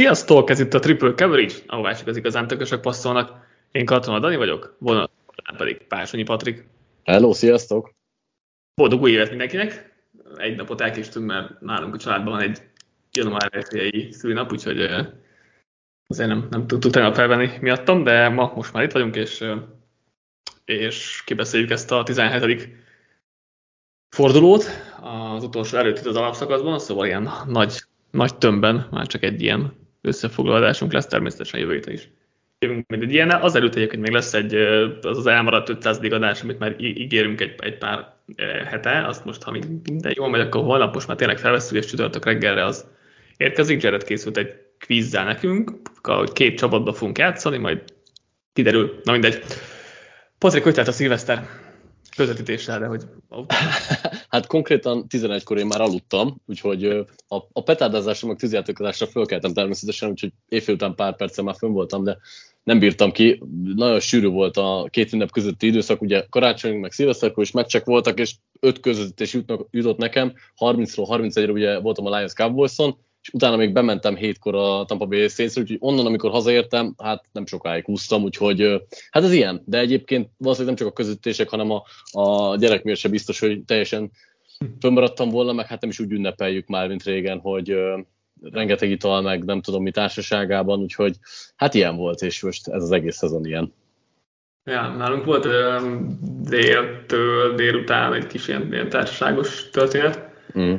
Sziasztok, ez itt a Triple Coverage, ahová csak az igazán tökösök passzolnak. Én Katona Dani vagyok, vonal pedig Pásonyi Patrik. Hello, sziasztok! Boldog új évet mindenkinek! Egy napot elkéstünk, mert nálunk a családban van egy január 1 szülinap, úgyhogy azért nem, nem tudtuk tegnap felvenni miattam, de ma most már itt vagyunk, és, és kibeszéljük ezt a 17. fordulót, az utolsó előtt itt az alapszakaszban, szóval ilyen nagy, nagy tömbben már csak egy ilyen összefoglalásunk lesz természetesen jövő héten is. Jövünk majd egy ilyen, azelőtt egyébként még lesz egy, az az elmaradt 500. adás, amit már ígérünk egy, egy pár hete, azt most, ha minden jól megy, akkor holnap most már tényleg felveszünk, és csütörtök reggelre az érkezik. Jared készült egy kvízzel nekünk, hogy két csapatba fogunk játszani, majd kiderül. Na mindegy. Patrik, hogy a szilveszter? Közvetítéssel, de hogy... hát konkrétan 11-kor én már aludtam, úgyhogy a, a petárdázásra, meg tűzjátékozásra fölkeltem természetesen, úgyhogy éjfél után pár perccel már fönn voltam, de nem bírtam ki. Nagyon sűrű volt a két ünnep közötti időszak, ugye karácsony, meg szilveszterkor is meccsek voltak, és öt közvetítés jutott nekem, 30-ról 31-re ugye voltam a Lions Cowboys-on, és utána még bementem hétkor a Tampa Bay saints úgyhogy onnan, amikor hazaértem, hát nem sokáig húztam, úgyhogy hát ez ilyen, de egyébként valószínűleg nem csak a közöttések, hanem a, a gyerek miért sem biztos, hogy teljesen fönnmaradtam volna, meg hát nem is úgy ünnepeljük már, mint régen, hogy rengeteg ital, meg nem tudom mi társaságában, úgyhogy hát ilyen volt, és most ez az egész szezon ilyen. Ja, nálunk volt déltől délután egy kis ilyen, ilyen társaságos történet, mm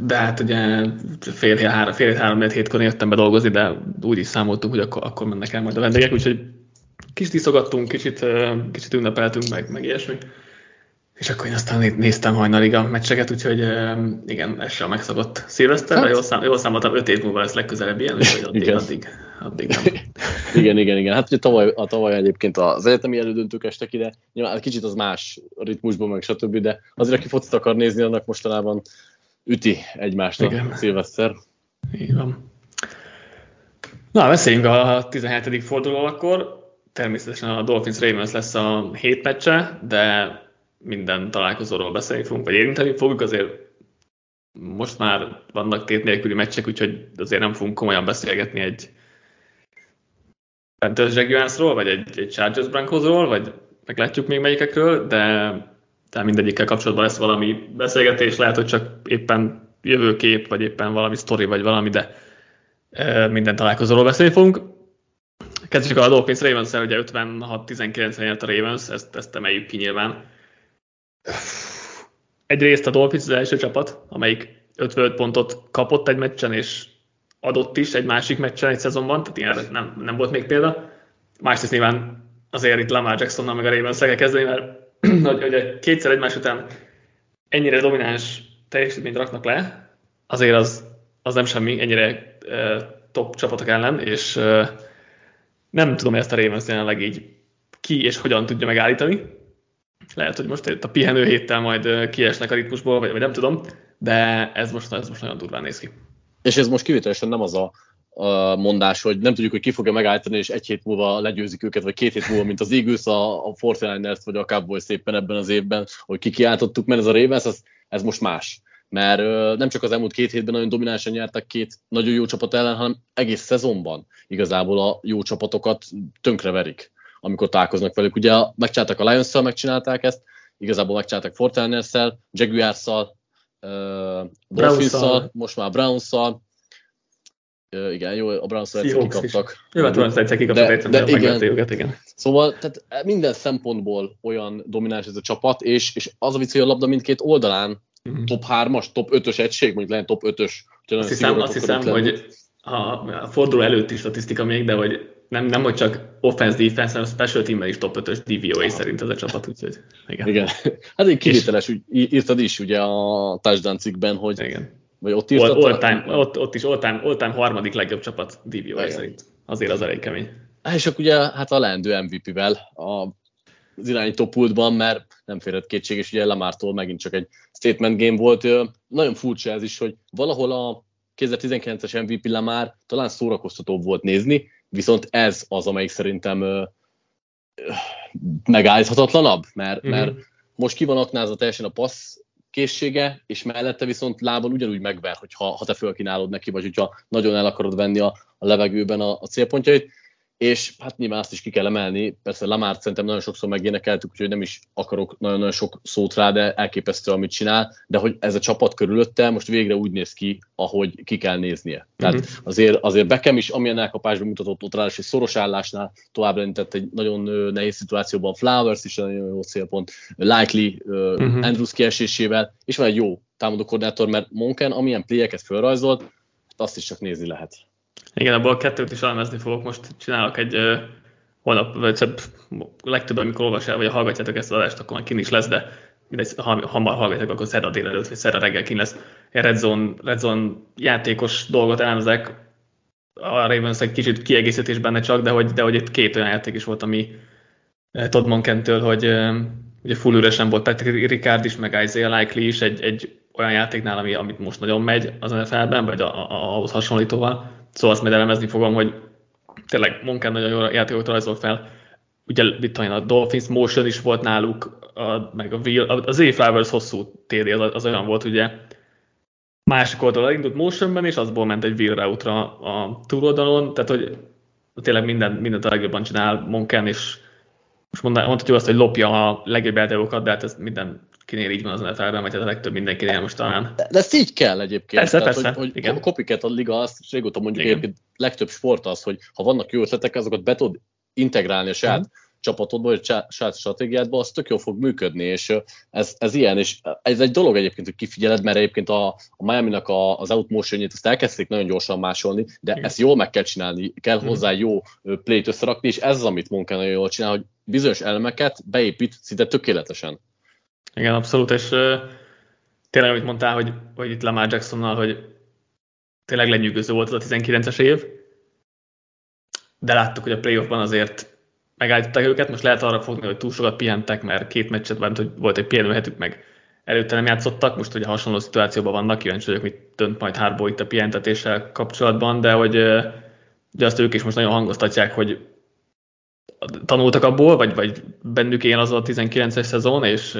de hát ugye fél, három, fél három, négy hétkor jöttem be dolgozni, de úgy is számoltunk, hogy akkor, akkor mennek el majd a vendégek, úgyhogy kis tiszogattunk, kicsit, kicsit ünnepeltünk, meg, meg ilyesmi. És akkor én aztán néztem hajnalig a meccseket, úgyhogy igen, ez sem megszokott szilveszter, hát. jól, szám, jól számoltam, öt év múlva lesz legközelebb ilyen, úgyhogy addig, addig, addig nem. igen, igen, igen. Hát ugye tavaly, a tavaly egyébként az egyetemi elődöntők estek ide, nyilván kicsit az más ritmusban, meg stb., de azért, aki focit akar nézni, annak mostanában üti egymást a szilveszter. Így van. Na, beszéljünk a 17. forduló akkor. Természetesen a Dolphins Ravens lesz a hét meccse, de minden találkozóról beszélni fogunk, vagy érinteni fogjuk, azért most már vannak tét nélküli meccsek, úgyhogy azért nem fogunk komolyan beszélgetni egy Panthers Jaguarsról, vagy egy, egy Chargers Broncosról, vagy meglátjuk még melyikekről, de, de mindegyikkel kapcsolatban lesz valami beszélgetés, lehet, hogy csak éppen jövőkép, vagy éppen valami sztori, vagy valami, de e, minden találkozóról beszélni fogunk. Kezdjük a Dolphins ravens ugye 56-19-en nyert a Ravens, ezt, ezt emeljük ki nyilván egyrészt a Dolphins az első csapat, amelyik 55 pontot kapott egy meccsen, és adott is egy másik meccsen egy szezonban, tehát ilyen nem, nem volt még példa. Másrészt nyilván azért itt Lamar Jacksonnal meg a Ravens kell kezdeni, mert hogy, hogy kétszer egymás után ennyire domináns teljesítményt raknak le, azért az, az nem semmi, ennyire uh, top csapatok ellen, és uh, nem tudom, hogy ezt a Ravens jelenleg így ki és hogyan tudja megállítani. Lehet, hogy most itt a pihenő héttel majd kiesnek a ritmusból, vagy, vagy nem tudom, de ez most, ez most nagyon durván néz ki. És ez most kivételesen nem az a, a mondás, hogy nem tudjuk, hogy ki fogja megállítani, és egy hét múlva legyőzik őket, vagy két hét múlva, mint az Eagles, a, a 49ers, vagy a Cowboys szépen ebben az évben, hogy ki kiáltottuk, mert ez a Ravens, ez, ez most más. Mert ö, nem csak az elmúlt két hétben nagyon dominánsan nyertek két nagyon jó csapat ellen, hanem egész szezonban igazából a jó csapatokat tönkreverik amikor találkoznak velük. Ugye megcsináltak a lions megcsinálták ezt, igazából megcsináltak Fortiners-szel, Jaguars-szal, Dolphins-szal, most már Browns-szal, Uh, igen, jó, a Browns egyszer kikaptak. Jó, hát Browns egyszer kikaptak, de, de igen. Őket, igen. Szóval tehát minden szempontból olyan domináns ez a csapat, és, és az a vicc, hogy a labda mindkét oldalán mm-hmm. top 3-as, top 5-ös egység, mondjuk legyen top 5-ös. Azt hiszem, azt hiszem hogy a, a forduló előtti statisztika még, de hogy nem, nem hogy csak offense, defense, hanem special teamben is top 5-ös DVOA szerint ez a csapat, úgyhogy igen. igen. Hát egy kivételes, úgy írtad is ugye a touchdown cikkben, hogy igen. Vagy ott írtad? All, all time, ott, ott, is all time, all time harmadik legjobb csapat DVOA igen. szerint. Azért az elég kemény. És akkor ugye hát a leendő MVP-vel a az irányító pultban, mert nem férhet kétség, és ugye Lamártól megint csak egy statement game volt. Nagyon furcsa ez is, hogy valahol a 2019-es MVP Lamar talán szórakoztatóbb volt nézni, viszont ez az, amelyik szerintem ö, megállíthatatlanabb, mert, mm-hmm. mert most ki van aknázva teljesen a passz készsége, és mellette viszont lábon ugyanúgy megver, hogyha, ha te fölkínálod neki, vagy hogyha nagyon el akarod venni a, a levegőben a, a célpontjait és hát nyilván azt is ki kell emelni, persze Lamart szerintem nagyon sokszor megénekeltük, úgyhogy nem is akarok nagyon-nagyon sok szót rá, de elképesztő, amit csinál, de hogy ez a csapat körülötte most végre úgy néz ki, ahogy ki kell néznie. Tehát uh-huh. azért, azért Bekem is, amilyen elkapásban mutatott ott rá, és egy szoros állásnál tovább rendített egy nagyon nehéz szituációban, Flowers is egy nagyon jó célpont, Likely, uh-huh. Andrews kiesésével, és van egy jó támadó koordinátor, mert Monken, amilyen pléjeket felrajzolt, azt is csak nézni lehet. Igen, abból a kettőt is elemezni fogok. Most csinálok egy uh, holnap, vagy csak legtöbb, amikor olvasál, vagy hallgatjátok ezt az adást, akkor már kin is lesz, de mindegy, ha hamar hallgatjátok, akkor szerda délelőtt, vagy szerda reggel kin lesz. Egy Red Zone, Red Zone játékos dolgot elemzek, a Ravens egy kicsit kiegészítés benne csak, de hogy, de hogy itt két olyan játék is volt, ami Todd Monkentől, hogy ugye full üresen volt Patrick Ricard is, meg Isaiah Likely is egy, egy olyan játéknál, ami, amit most nagyon megy az NFL-ben, vagy a, a, ahhoz hasonlítóval Szóval azt majd elemezni fogom, hogy tényleg Monken nagyon jó játékot rajzol fel. Ugye itt a Dolphins Motion is volt náluk, a, meg a Wheel, az A-Flowers hosszú TD az, az olyan volt, ugye másik oldalon indult motionben, és azból ment egy wheel route a túloldalon, tehát hogy tényleg minden, mindent a legjobban csinál Monken, és most mondhatjuk azt, hogy lopja a legjobb játékokat, de hát ez minden kinél így van az NFL-ben, vagy hát a legtöbb mindenkinél most talán. De, de ezt így kell egyébként. Persze, Tehát, persze. Hogy, hogy igen. kopiket a liga, azt régóta mondjuk igen. egyébként legtöbb sport az, hogy ha vannak jó ötletek, azokat be tud integrálni a saját uh-huh. csapatodba, vagy a saját stratégiádba, az tök jól fog működni, és ez, ez ilyen, és ez egy dolog egyébként, hogy kifigyeled, mert egyébként a, a Miami-nak a, az outmotionjét azt elkezdték nagyon gyorsan másolni, de Igen. ezt jól meg kell csinálni, kell uh-huh. hozzá jó play összerakni, és ez az, amit Monken nagyon jól csinál, hogy bizonyos elemeket beépít szinte tökéletesen. Igen, abszolút, és uh, tényleg, amit mondtál, hogy, hogy itt Lamar Jacksonnal, hogy tényleg lenyűgöző volt az a 19-es év, de láttuk, hogy a playoffban azért megállították őket, most lehet arra fogni, hogy túl sokat pihentek, mert két meccset van, hogy volt egy pihenőhetük, meg előtte nem játszottak, most ugye hasonló szituációban vannak, kíváncsi vagyok, mit dönt majd Harbo itt a pihentetéssel kapcsolatban, de hogy ugye azt ők is most nagyon hangoztatják, hogy tanultak abból, vagy, vagy bennük én az a 19-es szezon, és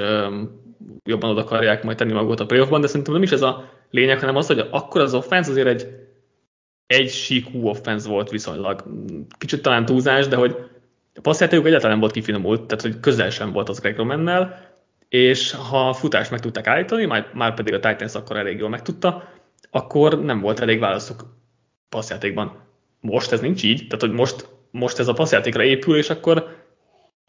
jobban oda akarják majd tenni magukat a playoffban, de szerintem nem is ez a lényeg, hanem az, hogy akkor az offense azért egy egy síkú offense volt viszonylag. Kicsit talán túlzás, de hogy a passzjátékuk egyáltalán nem volt kifinomult, tehát hogy közel sem volt az Greg Romannel, és ha a futást meg tudták állítani, már, már pedig a Titans akkor elég jól megtudta, akkor nem volt elég válaszuk passzjátékban. Most ez nincs így, tehát hogy most most ez a passzjátékra épül, és akkor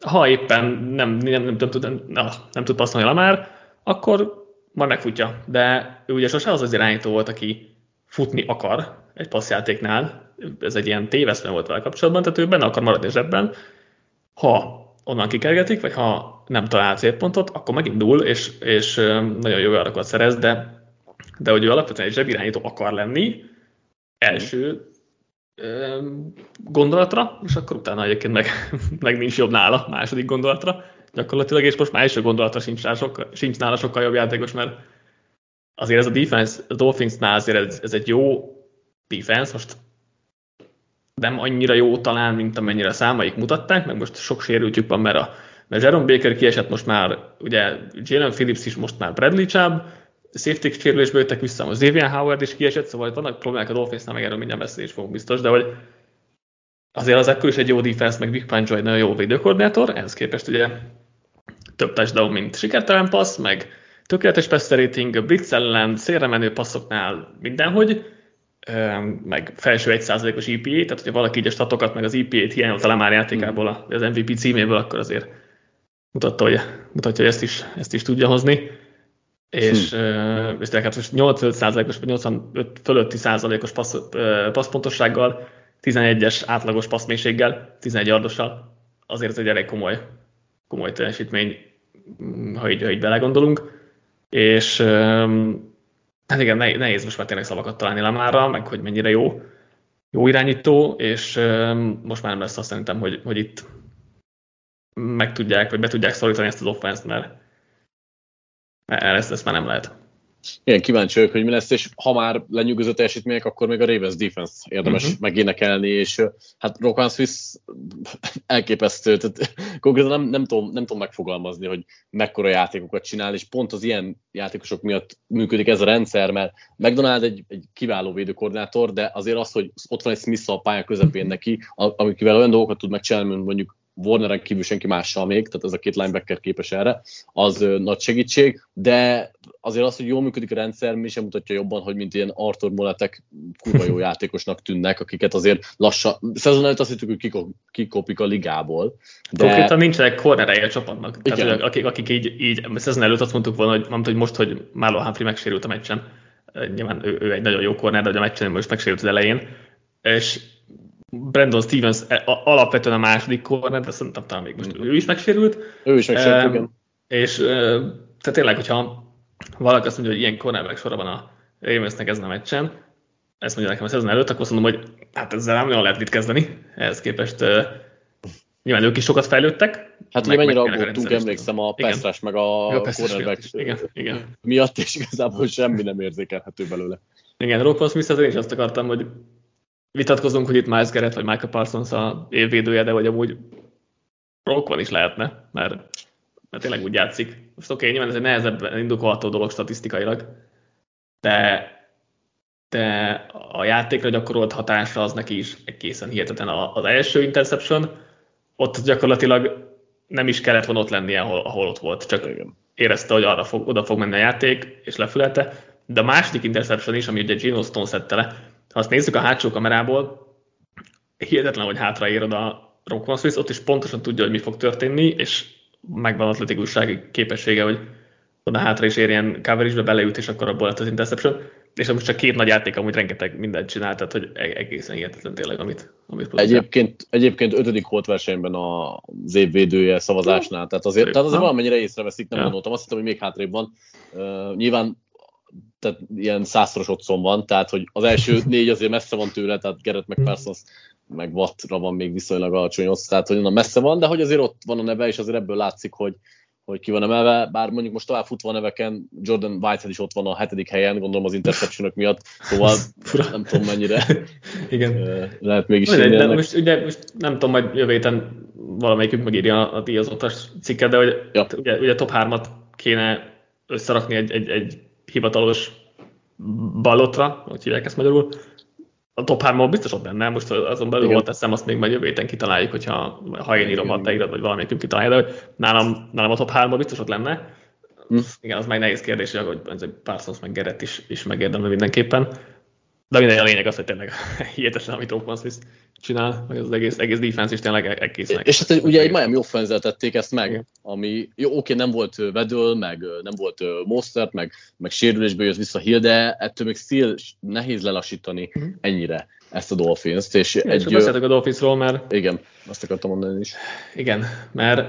ha éppen nem, nem, nem, nem, tud, na, nem tud passzolni Lamár, akkor majd megfutja. De ő ugye sose az az irányító volt, aki futni akar egy passzjátéknál. Ez egy ilyen téveszme volt vele kapcsolatban, tehát ő benne akar maradni zsebben. Ha onnan kikergetik, vagy ha nem talál célpontot, akkor megindul, és, és nagyon jó arakat szerez, de, de hogy ő alapvetően egy zsebirányító akar lenni, első gondolatra, és akkor utána egyébként meg, meg nincs jobb nála, második gondolatra gyakorlatilag, és most már első gondolatra sincs, nála sokkal, sincs nála sokkal jobb játékos, mert azért ez a defense, a Dolphinsnál azért ez, ez egy jó defense, most nem annyira jó talán, mint amennyire a számaik mutatták, meg most sok sérültjük van, mert, a, mert Jerome Baker kiesett most már, ugye Jalen Phillips is most már Bradley Chubb, safety sérülésből jöttek vissza, most Xavier Howard is kiesett, szóval vannak problémák a Dolphinsnál, meg erről mindjárt beszélni is fogunk biztos, de hogy azért az akkor is egy jó defense, meg Big Fangio egy nagyon jó védőkoordinátor, ehhez képest ugye több touchdown, mint sikertelen passz, meg tökéletes passer rating, blitz ellen, szélre menő passzoknál mindenhogy, meg felső 1%-os EPA, tehát hogyha valaki így a statokat, meg az EPA-t hiányolta le már játékából, az MVP címéből, akkor azért mutatta, hogy, mutatja, hogy ezt is, ezt is tudja hozni és, hm. és tehát most 85%-os vagy 85 fölötti százalékos passz, passzpontossággal, 11-es átlagos passzmélységgel, 11 yardossal, azért ez egy elég komoly, komoly teljesítmény, ha így, ha így belegondolunk. És hát igen, nehéz most már tényleg szavakat találni Lamára, meg hogy mennyire jó, jó irányító, és most már nem lesz azt szerintem, hogy, hogy itt meg tudják, vagy be tudják szorítani ezt az offense mert ezt, ezt már nem lehet. Igen, kíváncsi vagyok, hogy mi lesz, és ha már lenyűgöző teljesítmények, akkor még a Ravens defense érdemes uh-huh. megénekelni, és hát Rokan Swiss elképesztő, tehát konkrétan nem, nem, tudom, nem tudom megfogalmazni, hogy mekkora játékokat csinál, és pont az ilyen játékosok miatt működik ez a rendszer, mert McDonald egy, egy kiváló védőkoordinátor, de azért az, hogy ott van egy Smith a pálya közepén neki, amikivel olyan dolgokat tud megcsinálni, mint mondjuk Warneren kívül senki mással még, tehát ez a két linebacker képes erre, az ö, nagy segítség, de azért az, hogy jól működik a rendszer, mi sem mutatja jobban, hogy mint ilyen Arthur Moletek kurva jó játékosnak tűnnek, akiket azért lassan, szezon előtt azt hittük, hogy kikopik a ligából. De... Konkrétan nincsenek cornerei a csapatnak. Tehát, hogy akik, akik így, így szezon előtt azt mondtuk volna, hogy, mondta, hogy most, hogy Marlon Humphrey megsérült a meccsen, nyilván ő, ő egy nagyon jó corner, de a meccsen most megsérült az elején, és Brandon Stevens e, alapvetően a második corner, de szerintem talán még most ő is megsérült. Ő is megsérült, um, igen. És tehát tényleg, hogyha valaki azt mondja, hogy ilyen cornerback sora van a Ravensnek ezen a meccsen, ezt mondja nekem a szezon előtt, akkor azt mondom, hogy hát ezzel nem nagyon lehet mit kezdeni. Ehhez képest uh, nyilván ők is sokat fejlődtek. Hát ugye mennyire aggódtunk, emlékszem a Pestrás meg a, a cornerback igen, igen. miatt, és igazából semmi nem érzékelhető belőle. Igen, Rokon Smith, én is azt akartam, hogy vitatkozunk, hogy itt Miles Garrett vagy Michael Parsons a évvédője, de hogy amúgy Rockwan is lehetne, mert, mert tényleg úgy játszik. Most oké, okay, nyilván ez egy nehezebb indokolható dolog statisztikailag, de, de a játékra gyakorolt hatása az neki is egészen hihetetlen. Az első interception, ott gyakorlatilag nem is kellett volna ott lennie, ahol, ahol ott volt, csak érezte, hogy arra fog, oda fog menni a játék, és lefülelte. De a második interception is, ami ugye Gino Stone szedte le, ha azt nézzük a hátsó kamerából, hihetetlen, hogy hátraérod a Rockman Swiss, ott is pontosan tudja, hogy mi fog történni, és megvan atletikussági képessége, hogy oda hátra is érjen coverage-be, beleüt, és akkor abból lett az interception. És most csak két nagy játék amúgy rengeteg mindent csinál, tehát hogy e- egészen hihetetlen tényleg, amit, amit egyébként, egyébként ötödik volt versenyben az évvédője szavazásnál, tehát azért, tehát azért valamennyire észreveszik, nem ja. gondoltam, azt hittem, hogy még hátrébb van. Uh, nyilván tehát ilyen százszoros otthon van, tehát hogy az első négy azért messze van tőle, tehát Gerett meg Parsons meg Wattra van még viszonylag alacsony oszt, tehát hogy onnan messze van, de hogy azért ott van a neve, és azért ebből látszik, hogy, hogy ki van emelve, bár mondjuk most tovább futva a neveken, Jordan Whitehead is ott van a hetedik helyen, gondolom az interception miatt, szóval nem tudom mennyire Igen. lehet mégis Mindegy, de most, ugye, most nem tudom, majd jövő héten valamelyikük megírja a, a díjazottas cikket, de hogy ja. ugye, ugye top 3-at kéne összerakni egy, egy, egy hivatalos balotra, hogy hívják ezt magyarul, a top 3 biztos ott benne, most azon belül volt teszem, azt még majd jövő héten kitaláljuk, hogyha, ha én írom, ha te írod, vagy valamelyikünk kitalálja, de hogy nálam, nálam a top 3 biztos ott lenne. Hm. Igen, az meg nehéz kérdés, hogy ez egy Parsons meg Gerett is, is megérdemli mindenképpen. De minden a lényeg az, hogy tényleg hihetetlen, amit Rockman Smith csinál, vagy az egész, egész defense is tényleg e- egész meg. És hát ugye egy Miami offense tették ezt meg, Igen. ami jó, oké, nem volt Vedől, meg nem volt Mostert, meg, meg sérülésből jött vissza Hill, de ettől még still nehéz lelassítani uh-huh. ennyire ezt a Dolphins-t. És Igen, egy, és a Dolphinsról, mert... Igen, azt akartam mondani is. Igen, mert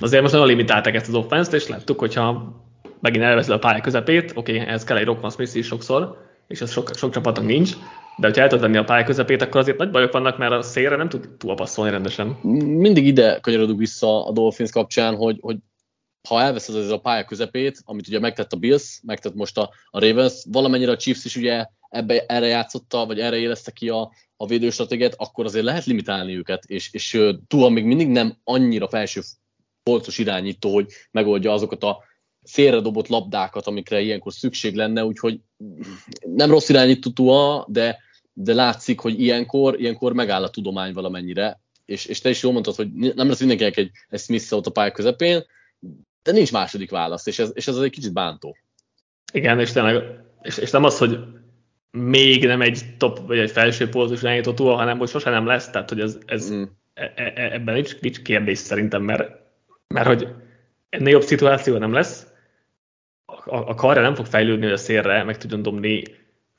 azért most nagyon limitálták ezt az offense és láttuk, hogyha megint elveszel a pálya közepét, oké, okay, ez kell egy Rockman Smith is sokszor, és ez sok, sok csapatnak nincs, de ha el tudod venni a pálya közepét, akkor azért nagy bajok vannak, mert a szélre nem tud túlpasszolni rendesen. Mindig ide kanyarodunk vissza a Dolphins kapcsán, hogy, hogy ha elveszed az a pálya közepét, amit ugye megtett a Bills, megtett most a, a Ravens, valamennyire a Chiefs is ugye ebbe, erre játszotta, vagy erre érezte ki a, a védőstratégiát, akkor azért lehet limitálni őket, és, és túl még mindig nem annyira felső polcos irányító, hogy megoldja azokat a félredobott labdákat, amikre ilyenkor szükség lenne, úgyhogy nem rossz irányító Tua, de, de látszik, hogy ilyenkor, ilyenkor megáll a tudomány valamennyire, és, és te is jól mondtad, hogy nem lesz mindenkinek egy, egy smith a pálya közepén, de nincs második válasz, és ez, és ez egy kicsit bántó. Igen, és tényleg, és, és nem az, hogy még nem egy top, vagy egy felső pózus irányító túl, hanem hogy sosem nem lesz, tehát hogy ez, ez mm. e, e, e ebben nincs, nincs kérdés szerintem, mert, mert hogy ennél jobb szituáció nem lesz, a, a karra nem fog fejlődni, hogy a szélre meg tudjon dobni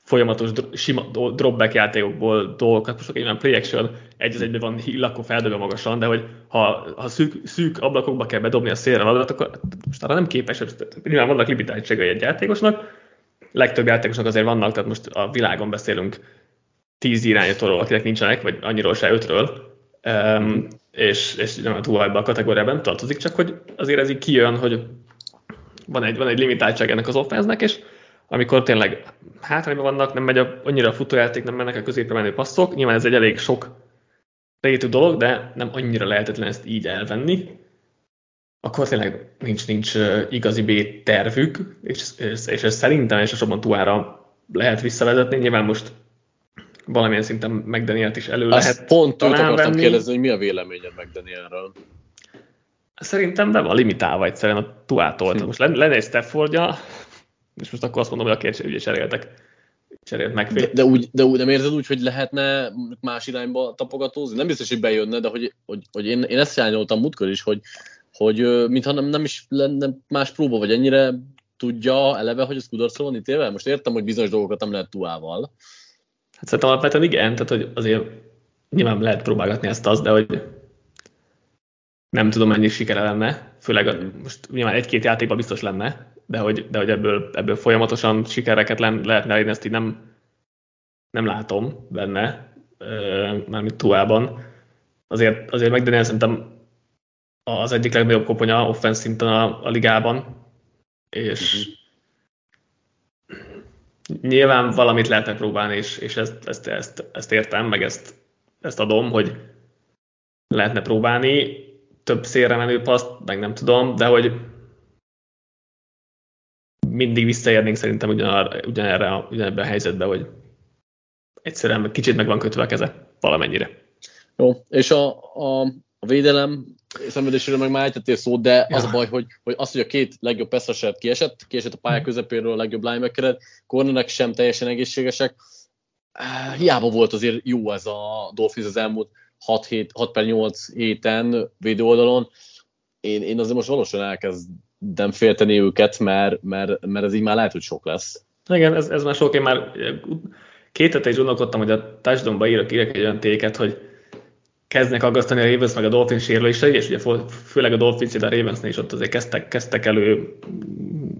folyamatos sima dropback játékokból dolgokat, most olyan play action egy az egyben van hill, akkor feldobja magasan, de hogy ha, ha szűk, szűk ablakokba kell bedobni a szélre labdát, akkor most arra nem képes, nyilván vannak limitáltságai egy játékosnak, legtöbb játékosnak azért vannak, tehát most a világon beszélünk tíz irányítóról, akinek nincsenek, vagy annyiról se ötről, um, és, és nem a túl a kategóriában tartozik, csak hogy azért ez így kijön, hogy van egy, van egy limitáltság ennek az offensznek, és amikor tényleg hátrányban vannak, nem megy a, annyira a futójáték, nem mennek a középre menő passzok, nyilván ez egy elég sok rétű dolog, de nem annyira lehetetlen ezt így elvenni, akkor tényleg nincs, nincs igazi B tervük, és, és, és ez szerintem elsősorban Tuára lehet visszavezetni. Nyilván most valamilyen szinten McDanielt is elő Azt lehet pont őt akartam venni. kérdezni, hogy mi a véleményed McDanielről. Szerintem be van limitálva egyszerűen a Tuától. Hm. Most lenne egy Staffordja, és most akkor azt mondom, hogy a két ugye cseréltek. Cserélt meg. De, de, úgy, de úgy nem érzed úgy, hogy lehetne más irányba tapogatózni? Nem biztos, hogy bejönne, de hogy, hogy, hogy én, én ezt hiányoltam múltkor is, hogy, hogy mintha nem, nem is lenne más próba, vagy ennyire tudja eleve, hogy ez kudarcra van ítélve? Most értem, hogy bizonyos dolgokat nem lehet tuával. Hát szerintem alapvetően igen, tehát hogy azért nyilván lehet próbálgatni ezt az, de hogy nem tudom, mennyi sikere lenne, főleg a, most nyilván egy-két játékban biztos lenne, de hogy, de hogy ebből, ebből folyamatosan sikereket le, lehetne elérni, ezt így nem, nem látom benne, mármint tuában. Azért, azért McDaniel szerintem az egyik legnagyobb koponya offense szinten a, a ligában, és uh-huh. nyilván valamit lehetne próbálni, és, és ezt, ezt, ezt, ezt értem, meg ezt, ezt adom, hogy lehetne próbálni több szélre menő paszt, meg nem tudom, de hogy mindig visszaérnénk szerintem ugyanarra, ugyanerre, ugyanebbe a helyzetbe, hogy egyszerűen kicsit meg van kötve a keze valamennyire. Jó, és a, a, a védelem szenvedéséről meg már ejtettél szót, de ja. az a baj, hogy, hogy az, hogy a két legjobb passzasert kiesett, kiesett a pálya közepéről a legjobb linebackered, cornerek sem teljesen egészségesek, hiába volt azért jó ez a Dolphins az elmúlt 6, 7, 6 per 8 héten védőoldalon. Én, én azért most valósan elkezdem félteni őket, mert, mert, mert ez így már lehet, hogy sok lesz. Igen, ez, ez már sok. Én már két hete is gondolkodtam, hogy a touchdownba írok, írok egy olyan téket, hogy kezdnek aggasztani a Ravens meg a Dolphins sérülései, és ugye főleg a Dolphins, de a ravens is ott azért kezdtek, kezdtek elő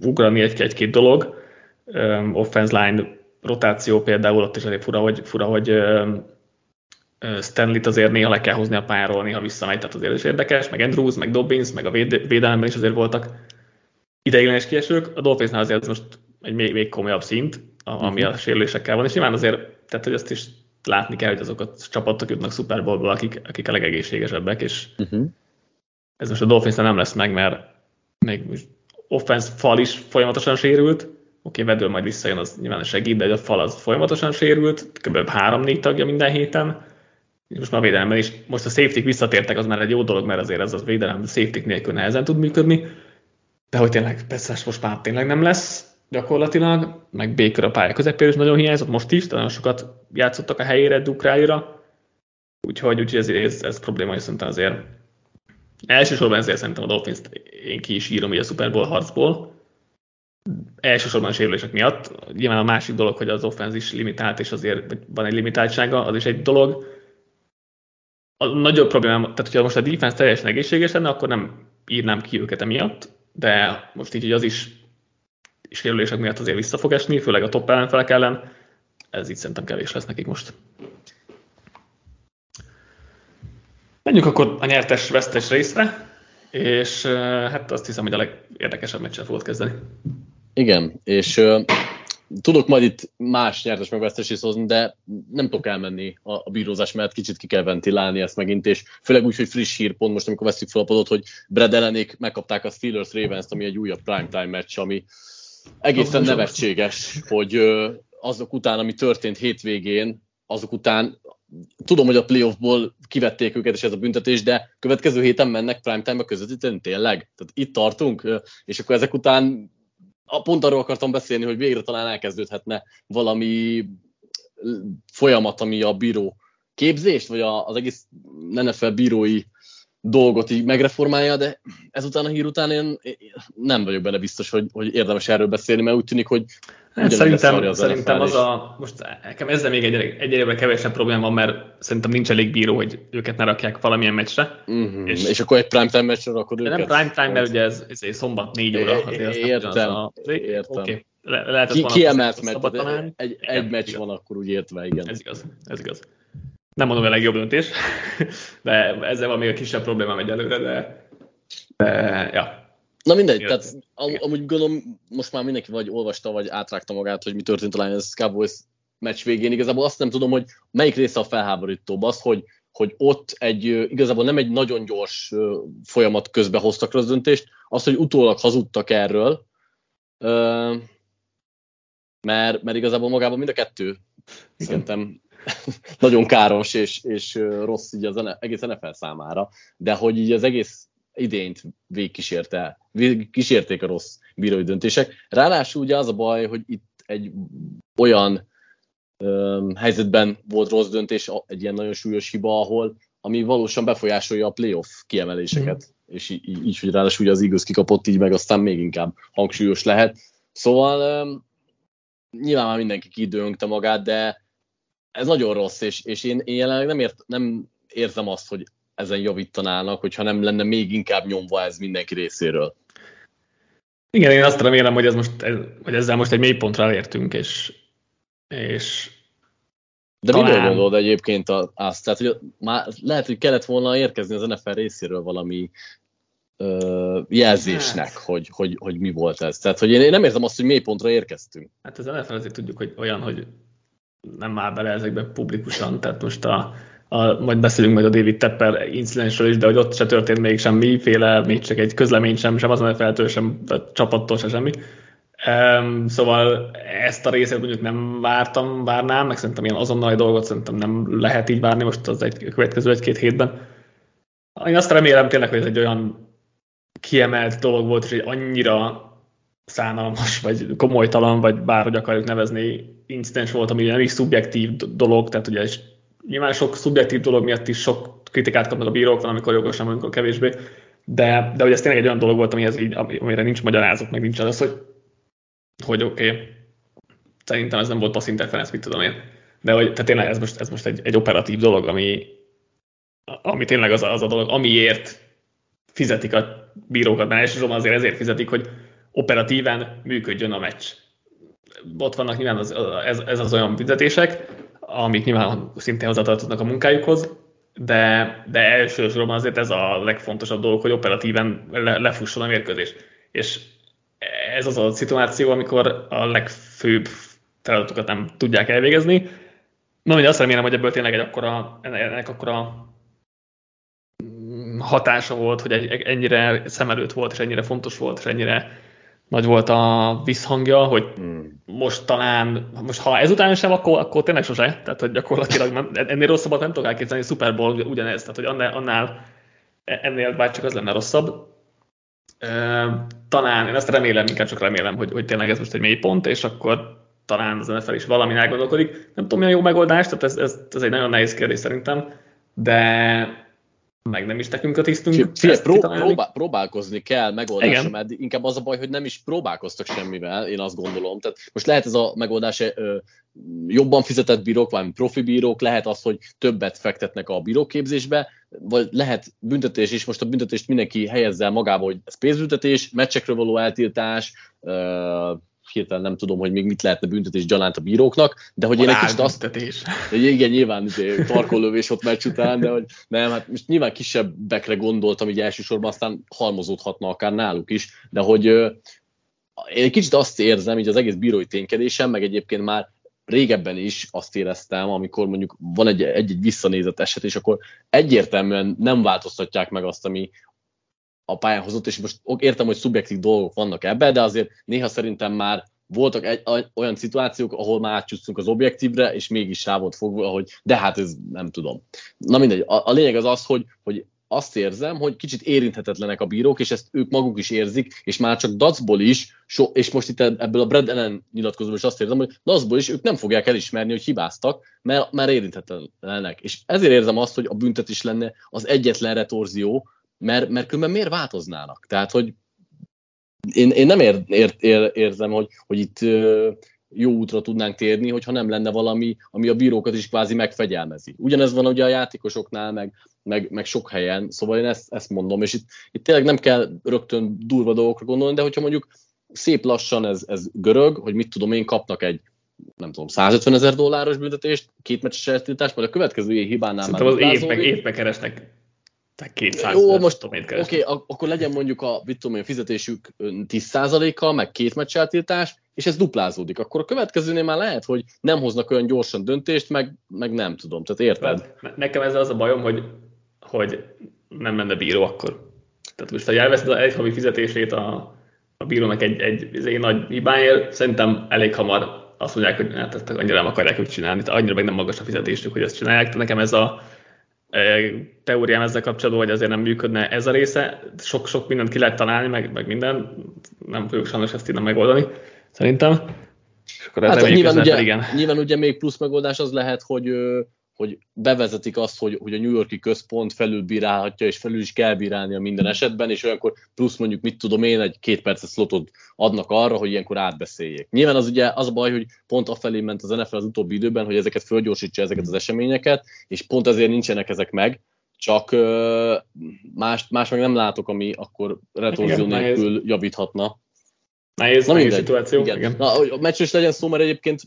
ugrani egy-két dolog. Um, offense line rotáció például ott is azért fura, hogy, fura, hogy Stanley-t azért néha le kell hozni a pályáról, néha visszamegy, tehát azért is érdekes, meg Andrews, meg Dobbins, meg a véd- védelemben is azért voltak ideiglenes kiesők. A Dolphinsnál azért ez most egy még, még komolyabb szint, ami a sérülésekkel van, és nyilván azért, tehát hogy azt is látni kell, hogy azok a csapatok jutnak Super Bowlból, akik, akik a legegészségesebbek, és uh-huh. ez most a dolphins nem lesz meg, mert még offense fal is folyamatosan sérült, oké, okay, vedő majd visszajön, az nyilván segít, de a fal az folyamatosan sérült, kb. három-négy tagja minden héten, és most már a védelemben is. Most a safety visszatértek, az már egy jó dolog, mert azért az védelem safety nélkül nehezen tud működni, de hogy tényleg persze most már tényleg nem lesz, gyakorlatilag, meg Baker a pálya közepén is nagyon hiányzott, most is, nagyon sokat játszottak a helyére, Dukráira, úgyhogy, úgyhogy ez, ez, ez probléma, és szerintem azért elsősorban ezért szerintem a dolphins én ki is írom így a Super Bowl harcból, elsősorban a sérülések miatt. Nyilván a másik dolog, hogy az offenz is limitált, és azért van egy limitáltsága, az is egy dolog. A nagyobb problémám, tehát hogyha most a defense teljesen egészséges lenne, akkor nem írnám ki őket emiatt, de most így, hogy az is sérülések miatt azért vissza fog esni, főleg a top ellenfelek ellen. Ez így szerintem kevés lesz nekik most. Menjünk akkor a nyertes-vesztes részre, és hát azt hiszem, hogy a legérdekesebb meccset fogod kezdeni. Igen, és uh, tudok majd itt más nyertes meg vesztes is hozni, de nem tudok elmenni a, a bírozás mert kicsit ki kell ventilálni ezt megint, és főleg úgy, hogy friss hír pont most, amikor veszik fel a podot, hogy Brad ellenék megkapták a Steelers Ravens-t, ami egy újabb primetime meccs, ami egészen nevetséges, hogy azok után, ami történt hétvégén, azok után tudom, hogy a playoffból kivették őket, és ez a büntetés, de következő héten mennek primetime-ba közvetíteni, tényleg? Tehát itt tartunk, és akkor ezek után a pont arról akartam beszélni, hogy végre talán elkezdődhetne valami folyamat, ami a bíró képzést, vagy az egész NFL bírói dolgot így megreformálja, de ezután a hír után én, nem vagyok benne biztos, hogy, hogy érdemes erről beszélni, mert úgy tűnik, hogy hát szerintem, az, szerintem az a, most nekem ezzel még egy, egyre kevesebb probléma van, mert szerintem nincs elég bíró, hogy őket ne rakják valamilyen meccsre. Uh-huh. És, és akkor egy primetime meccsre rakod őket? Nem primetime, mert ugye ez, ez egy szombat négy óra. Azért értem, a, értem. Okay. Le, lehet, Ki, kiemelt meccs, egy, egy meccs van akkor úgy értve, igen. Ez igaz, ez igaz nem mondom, hogy a legjobb döntés, de ezzel van még a kisebb problémám egyelőre, de, de ja. Na mindegy, Jött. tehát am- amúgy gondolom, most már mindenki vagy olvasta, vagy átrágta magát, hogy mi történt a Lions Cowboys meccs végén. Igazából azt nem tudom, hogy melyik része a felháborítóbb. Az, hogy, hogy ott egy, igazából nem egy nagyon gyors folyamat közben hoztak rossz döntést, az, hogy utólag hazudtak erről, mert, mert igazából magában mind a kettő szerintem nagyon káros és, és rossz így az egész NFL számára, de hogy így az egész idényt végigkísérte, végigkísérték a rossz bírói döntések. Ráadásul ugye az a baj, hogy itt egy olyan um, helyzetben volt rossz döntés, egy ilyen nagyon súlyos hiba, ahol ami valósan befolyásolja a playoff kiemeléseket, mm. és így, így, hogy ráadásul ugye az Eagles kikapott, így meg aztán még inkább hangsúlyos lehet. Szóval um, nyilván már mindenki kidőnkte magát, de ez nagyon rossz, és, és én, én jelenleg nem, ért, nem érzem azt, hogy ezen javítanának, hogyha nem lenne még inkább nyomva ez mindenki részéről. Igen, én azt remélem, hogy, ez most, hogy ezzel most egy mélypontra elértünk, és, és de talán... miről gondolod egyébként azt? Tehát, hogy már lehet, hogy kellett volna érkezni az NFL részéről valami ö, jelzésnek, hát. hogy, hogy, hogy, mi volt ez. Tehát, hogy én, én nem érzem azt, hogy mélypontra érkeztünk. Hát az NFL azért tudjuk, hogy olyan, hogy nem áll bele ezekbe publikusan, tehát most a, a, majd beszélünk majd a David Tepper incidensről is, de hogy ott se történt még semmiféle, még csak egy közlemény sem, sem azon feltől, sem a csapattól se semmi. Um, szóval ezt a részét mondjuk nem vártam, várnám, meg szerintem ilyen azonnali dolgot szerintem nem lehet így várni most az egy, következő egy-két hétben. Én azt remélem tényleg, hogy ez egy olyan kiemelt dolog volt, és egy annyira szánalmas, vagy komolytalan, vagy bárhogy akarjuk nevezni, incidens volt, ami nem is szubjektív dolog, tehát ugye is nyilván sok szubjektív dolog miatt is sok kritikát kapnak a bírók, van, amikor jogos, nem, amikor kevésbé, de, de hogy ez tényleg egy olyan dolog volt, amihez így, amire nincs magyarázat, meg nincs az, hogy, hogy oké, okay, szerintem ez nem volt passz interference, mit tudom én. De hogy tehát tényleg ez most, ez most egy, egy operatív dolog, ami, ami tényleg az a, az a dolog, amiért fizetik a bírókat, mert elsősorban azért ezért fizetik, hogy operatíven működjön a meccs. Ott vannak nyilván az, ez, ez az olyan fizetések, amik nyilván szintén hozzátartoznak a munkájukhoz, de, de elsősorban azért ez a legfontosabb dolog, hogy operatíven le, lefusson a mérkőzés. És ez az a szituáció, amikor a legfőbb feladatokat nem tudják elvégezni. Na, hogy azt remélem, hogy ebből tényleg egy akkora, ennek akkora hatása volt, hogy ennyire szem előtt volt, és ennyire fontos volt, és ennyire nagy volt a visszhangja, hogy hmm. most talán, most ha ezután sem, akkor, akkor tényleg sose. Tehát, hogy gyakorlatilag ennél rosszabbat nem tudok elképzelni, Super Bowl ugyanez, tehát, hogy annál, annál ennél bár csak az lenne rosszabb. talán, én azt remélem, inkább csak remélem, hogy, hogy tényleg ez most egy mély pont, és akkor talán az NFL is valami elgondolkodik. Nem tudom, mi a jó megoldás, tehát ez, ez, ez egy nagyon nehéz kérdés szerintem, de meg nem is nekünk a tisztünk. Figyelj, pró- próbál, próbálkozni kell megoldásra, mert inkább az a baj, hogy nem is próbálkoztak semmivel, én azt gondolom. Tehát most lehet ez a megoldás ö, jobban fizetett bírók, vagy profi bírók, lehet az, hogy többet fektetnek a bíróképzésbe, vagy lehet büntetés is, most a büntetést mindenki helyezzel magába, hogy ez pénzbüntetés, meccsekről való eltiltás, ö, hirtelen nem tudom, hogy még mit lehetne büntetés gyalánt a bíróknak, de hogy én egy kicsit azt... De igen, nyilván izé, tarkolövés ott meccs után, de hogy nem, hát most nyilván kisebbekre gondoltam így elsősorban, aztán halmozódhatna akár náluk is, de hogy én egy kicsit azt érzem, így az egész bírói ténykedésem, meg egyébként már régebben is azt éreztem, amikor mondjuk van egy-egy visszanézett eset, és akkor egyértelműen nem változtatják meg azt, ami, a pályán hozott, és most értem, hogy szubjektív dolgok vannak ebbe, de azért néha szerintem már voltak egy, olyan szituációk, ahol már átcsúsztunk az objektívre, és mégis rá volt fogva, hogy de hát ez nem tudom. Na mindegy, a, a lényeg az az, hogy, hogy azt érzem, hogy kicsit érinthetetlenek a bírók, és ezt ők maguk is érzik, és már csak dacból is, so, és most itt ebből a Brad ellen nyilatkozóból is azt érzem, hogy dacból is ők nem fogják elismerni, hogy hibáztak, mert már érinthetetlenek. És ezért érzem azt, hogy a büntetés lenne az egyetlen retorzió, mert, mert különben miért változnának? Tehát, hogy én, én nem ér, ér, ér, érzem, hogy, hogy itt jó útra tudnánk térni, hogyha nem lenne valami, ami a bírókat is kvázi megfegyelmezi. Ugyanez van ugye a játékosoknál, meg, meg, meg sok helyen, szóval én ezt, ezt mondom, és itt, itt tényleg nem kell rögtön durva dolgokra gondolni, de hogyha mondjuk szép lassan ez, ez görög, hogy mit tudom én, kapnak egy nem tudom, 150 ezer dolláros büntetést, két meccses eltiltást, majd a következő hibánál Szerintem már az évbe, évbe keresnek Tehát 200 Jó, most oké, okay, akkor legyen mondjuk a mit tudom én, fizetésük 10%-kal, meg két meccseltiltás, és ez duplázódik. Akkor a következőnél már lehet, hogy nem hoznak olyan gyorsan döntést, meg, meg nem tudom. Tehát érted? Nekem ez az a bajom, hogy, hogy nem menne bíró akkor. Tehát most, ha elveszed egy havi fizetését a, a bírónak egy, egy, egy, egy nagy hibáért, szerintem elég hamar azt mondják, hogy hát ezt annyira nem akarják ők csinálni, annyira meg nem magas a fizetésük, hogy ezt csinálják. Tehát nekem ez a teóriám ezzel kapcsolatban, hogy azért nem működne ez a része. Sok-sok mindent ki lehet találni, meg, meg minden. Nem fogjuk sajnos ezt innen megoldani, szerintem. És akkor hát nyilván, ugye, igen. nyilván ugye még plusz megoldás az lehet, hogy hogy bevezetik azt, hogy, hogy a New Yorki központ felülbírálhatja, és felül is kell bírálni a minden esetben, és olyankor plusz mondjuk, mit tudom én, egy két perces slotot adnak arra, hogy ilyenkor átbeszéljék. Nyilván az ugye az a baj, hogy pont afelé ment az NFL az utóbbi időben, hogy ezeket fölgyorsítsa ezeket az eseményeket, és pont ezért nincsenek ezek meg, csak más, más meg nem látok, ami akkor retorzió nélkül javíthatna. Nehéz, Na, nehéz szituáció. Igen. Igen. Na, a meccs is legyen szó, mert egyébként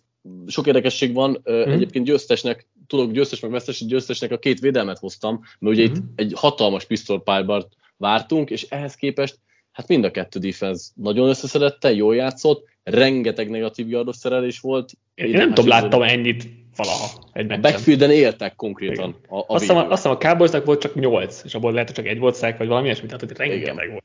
sok érdekesség van. Mm. Egyébként győztesnek, tudok győztes meg vesztes, győztesnek a két védelmet hoztam, mert ugye mm. itt egy hatalmas pisztolypálybart vártunk, és ehhez képest hát mind a kettő defense nagyon összeszedette, jól játszott, rengeteg negatív yardos szerelés volt. Én nem tudom, láttam ennyit valaha egy meccsen. Backfielden éltek konkrétan Igen. a, a azt, hiszem, azt hiszem a Cowboysnak volt csak 8, és abból lehet, hogy csak egy volt szák, vagy valami ilyesmi, tehát hogy rengeteg Igen. volt.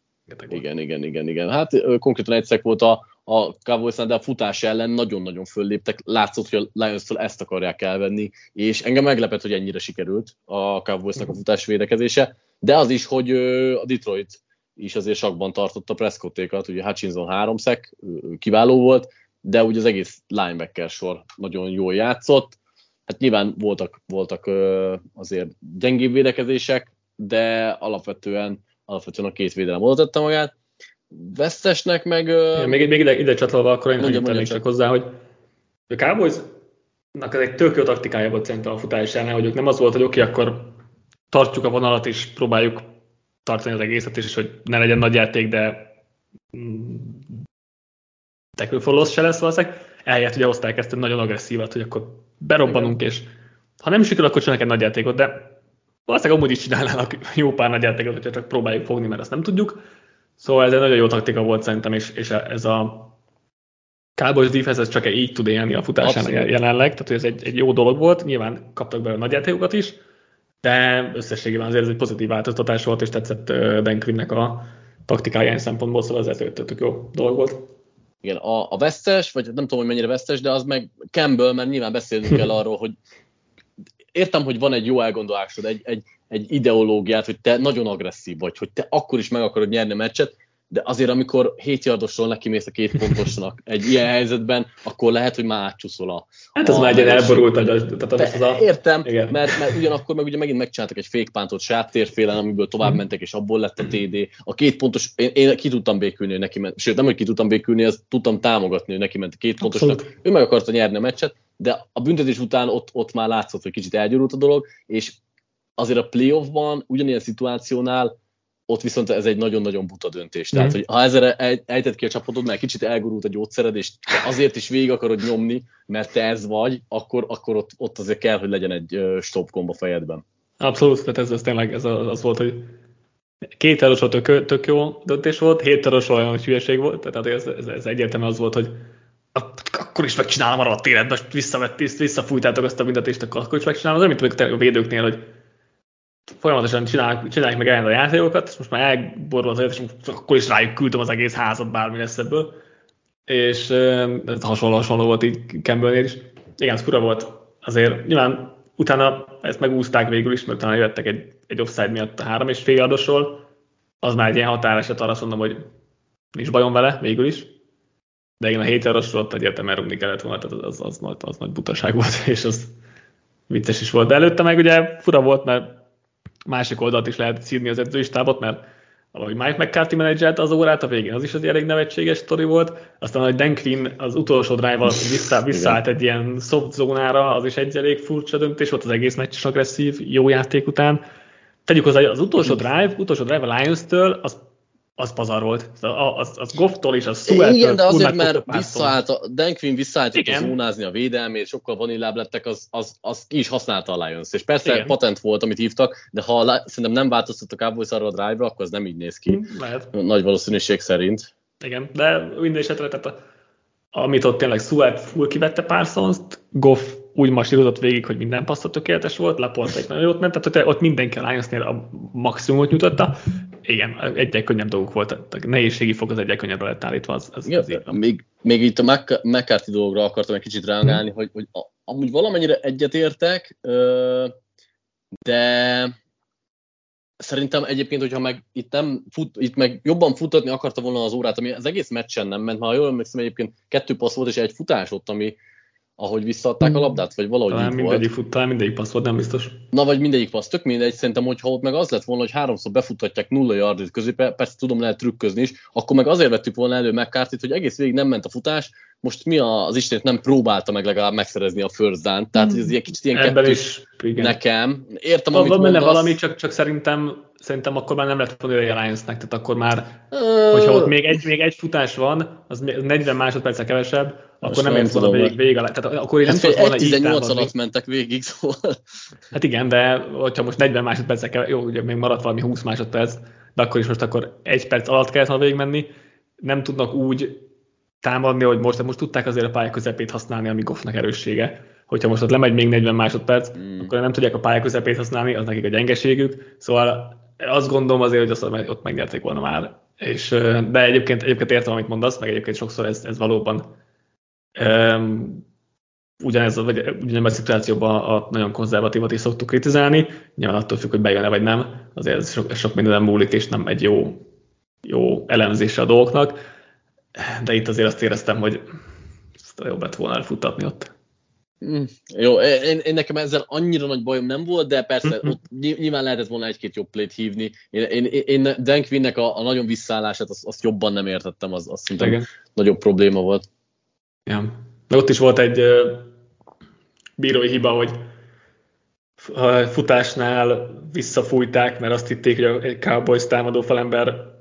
Igen, igen, igen, igen. Hát konkrétan egy volt a, a cowboys de a futás ellen nagyon-nagyon fölléptek. Látszott, hogy a lions ezt akarják elvenni, és engem meglepett, hogy ennyire sikerült a cowboys a futás védekezése, de az is, hogy a Detroit is azért sakban tartotta Prescottékat, ugye Hutchinson háromszek, kiváló volt, de ugye az egész linebacker sor nagyon jól játszott. Hát nyilván voltak, voltak azért gyengébb védekezések, de alapvetően alapvetően a két védelem oda tette magát. Vesztesnek meg... Ja, még, még ide, ide csatolva, akkor én mondja, mondja csak hozzá, hogy a cowboys ez egy tök jó taktikája volt szerintem a futás ellen, hogy ők nem az volt, hogy oké, okay, akkor tartjuk a vonalat és próbáljuk tartani az egészet, és hogy ne legyen nagy játék, de mm, tackle for se lesz valószínűleg. Eljött, ugye hozták ezt nagyon agresszívat, hogy akkor berobbanunk, és ha nem sikerül, akkor csinálnak egy nagy játékot, de valószínűleg amúgy is csinálnának jó pár nagy játékot, hogyha csak próbáljuk fogni, mert azt nem tudjuk. Szóval ez egy nagyon jó taktika volt szerintem, és, és ez a Cowboys defense ez csak így tud élni a futásán Abszolút. jelenleg, tehát ez egy, egy jó dolog volt, nyilván kaptak belőle nagy játékokat is, de összességében azért ez egy pozitív változtatás volt, és tetszett Dan Quinnnek a taktikáján szempontból, szóval ez egy tök jó dolog volt. Igen, a, a vesztes, vagy nem tudom, hogy mennyire vesztes, de az meg Campbell, mert nyilván beszélnünk kell arról, hogy értem, hogy van egy jó elgondolásod, egy, egy, egy ideológiát, hogy te nagyon agresszív vagy, hogy te akkor is meg akarod nyerni a meccset, de azért, amikor 7 yardosról neki mész a két pontosnak egy ilyen helyzetben, akkor lehet, hogy már átcsúszol a... Hát az a, már egy ilyen elborult Tehát az a... Értem, igen. mert, mert ugyanakkor meg ugye megint megcsináltak egy fékpántot sáttérfélen, amiből tovább mhm. mentek, és abból lett a TD. A két pontos, én, én ki tudtam békülni, hogy neki ment, sőt nem, hogy ki tudtam békülni, ezt tudtam támogatni, hogy neki ment a két pontosnak. Abszolút. Ő meg akarta nyerni a meccset, de a büntetés után ott, ott már látszott, hogy kicsit elgyúrult a dolog, és azért a playoffban, ugyanilyen szituációnál ott viszont ez egy nagyon-nagyon buta döntés. Tehát, mm. hogy ha ezzel ejtett ki a csapatod, mert kicsit elgurult a gyógyszered, és azért is végig akarod nyomni, mert te ez vagy, akkor, akkor ott, ott azért kell, hogy legyen egy stop komba fejedben. Abszolút, tehát ez, ez tényleg ez az volt, hogy két erős tök, tök jó döntés volt, hét erős olyan hülyeség volt, tehát ez, ez, ez egyértelműen az volt, hogy akkor is megcsinálom arra a téret, most visszavett, visszafújtátok azt a büntetést, akkor is megcsinálom. Az amit a védőknél, hogy folyamatosan csinálják, csinálják meg el a játékokat, most már elborult az és akkor is rájuk küldtem az egész házat, bármi lesz ebből. És ez hasonló, hasonló volt így Campbellnél is. Igen, ez fura volt. Azért nyilván utána ezt megúzták végül is, mert utána jöttek egy, egy offside miatt a három és fél adosról. Az már egy ilyen határeset, arra azt mondom, hogy nincs bajom vele végül is. De igen, a 7 adosról ott egyértelműen rúgni kellett volna, tehát az, az, az, nagy, az nagy butaság volt, és az vicces is volt. De előtte meg ugye fura volt, mert másik oldalt is lehet szídni az edzőistábot, mert ahogy Mike McCarthy menedzselt az órát, a végén az is az elég nevetséges sztori volt. Aztán, hogy Dan Quinn az utolsó drive vissza, visszaállt egy ilyen soft zónára, az is egy elég furcsa döntés volt, az egész meccs agresszív, jó játék után. Tegyük hozzá, az utolsó drive, utolsó drive a Lions-től, az az pazar volt. Az, az Goff-tól és a Sueltől. Igen, de azért, mert visszaállt, a, Dan Quinn visszaállt a zónázni a védelmét, sokkal vanilább lettek, az, az, az ki is használta a Lions. És persze Igen. patent volt, amit hívtak, de ha szerintem nem változtattak a Cowboys arra a drive-ra, akkor az nem így néz ki. Hm, lehet. Nagy valószínűség szerint. Igen, de minden esetre, tehát a, amit ott tényleg Suelt full kivette Parsons-t, Goff úgy masírozott végig, hogy minden passzat tökéletes volt, Laporta egy nagyon jót ment, tehát ott mindenki a Lionsnél a maximumot nyújtotta. Igen, egyre könnyebb dolgok voltak. A nehézségi fok az egyre könnyebbre lett állítva. Az, az, az még, még itt a McCarthy dolgra akartam egy kicsit reagálni, hmm. hogy, hogy amúgy valamennyire egyetértek, de szerintem egyébként, hogyha meg itt, nem fut, itt meg jobban futatni akarta volna az órát, ami az egész meccsen nem ment, ha jól emlékszem, egyébként kettő passz volt és egy futás ott, ami, ahogy visszaadták a hmm. labdát, vagy valahogy talán mindegyik, volt. Talán mindegyik passz volt, nem biztos. Na, vagy mindegyik passz, tök mindegy, szerintem, hogyha ott meg az lett volna, hogy háromszor befuthatják nulla yardit közé, persze tudom, lehet trükközni is, akkor meg azért vettük volna elő mccarthy hogy egész végig nem ment a futás, most mi az Istenét nem próbálta meg legalább megszerezni a down, tehát hmm. ez egy kicsit ilyen Ebben is, igen. nekem. Értem, van, amit van benne valami, csak, csak szerintem szerintem akkor már nem lett volna a Lionsnek, tehát akkor már, hogyha ott még egy, még egy futás van, az 40 másodperccel kevesebb, akkor nem ért volna végig, végig alá. Tehát akkor én hát nem tudok volna 18 alatt mentek végig, szóval. Hát igen, de hogyha most 40 másodperccel kell, jó, ugye még maradt valami 20 másodperc, de akkor is most akkor egy perc alatt kellett volna végigmenni, nem tudnak úgy támadni, hogy most, most tudták azért a pálya közepét használni, ami Goffnak erőssége. Hogyha most ott lemegy még 40 másodperc, mm. akkor nem tudják a pálya közepét használni, az nekik a gyengeségük. Szóval azt gondolom azért, hogy azt ott megnyerték volna már. És, de egyébként, egyébként értem, amit mondasz, meg egyébként sokszor ez, ez valóban um, ugyanez, vagy ugyanebben a szituációban a nagyon konzervatívat is szoktuk kritizálni, nyilván attól függ, hogy bejön-e vagy nem, azért ez sok, sok minden múlik, és nem egy jó, jó elemzése a dolgoknak, de itt azért azt éreztem, hogy jobb lett volna elfutatni ott. Mm, jó, én, én nekem ezzel annyira nagy bajom nem volt, de persze mm-hmm. ott nyilván lehetett volna egy-két jobb plét hívni. Én, én, én Dan Quinnnek a, a nagyon visszállását azt, azt jobban nem értettem, az, az szerintem nagyobb probléma volt. Ja. De ott is volt egy uh, bírói hiba, hogy a futásnál visszafújták, mert azt hitték, hogy a Cowboys támadó falember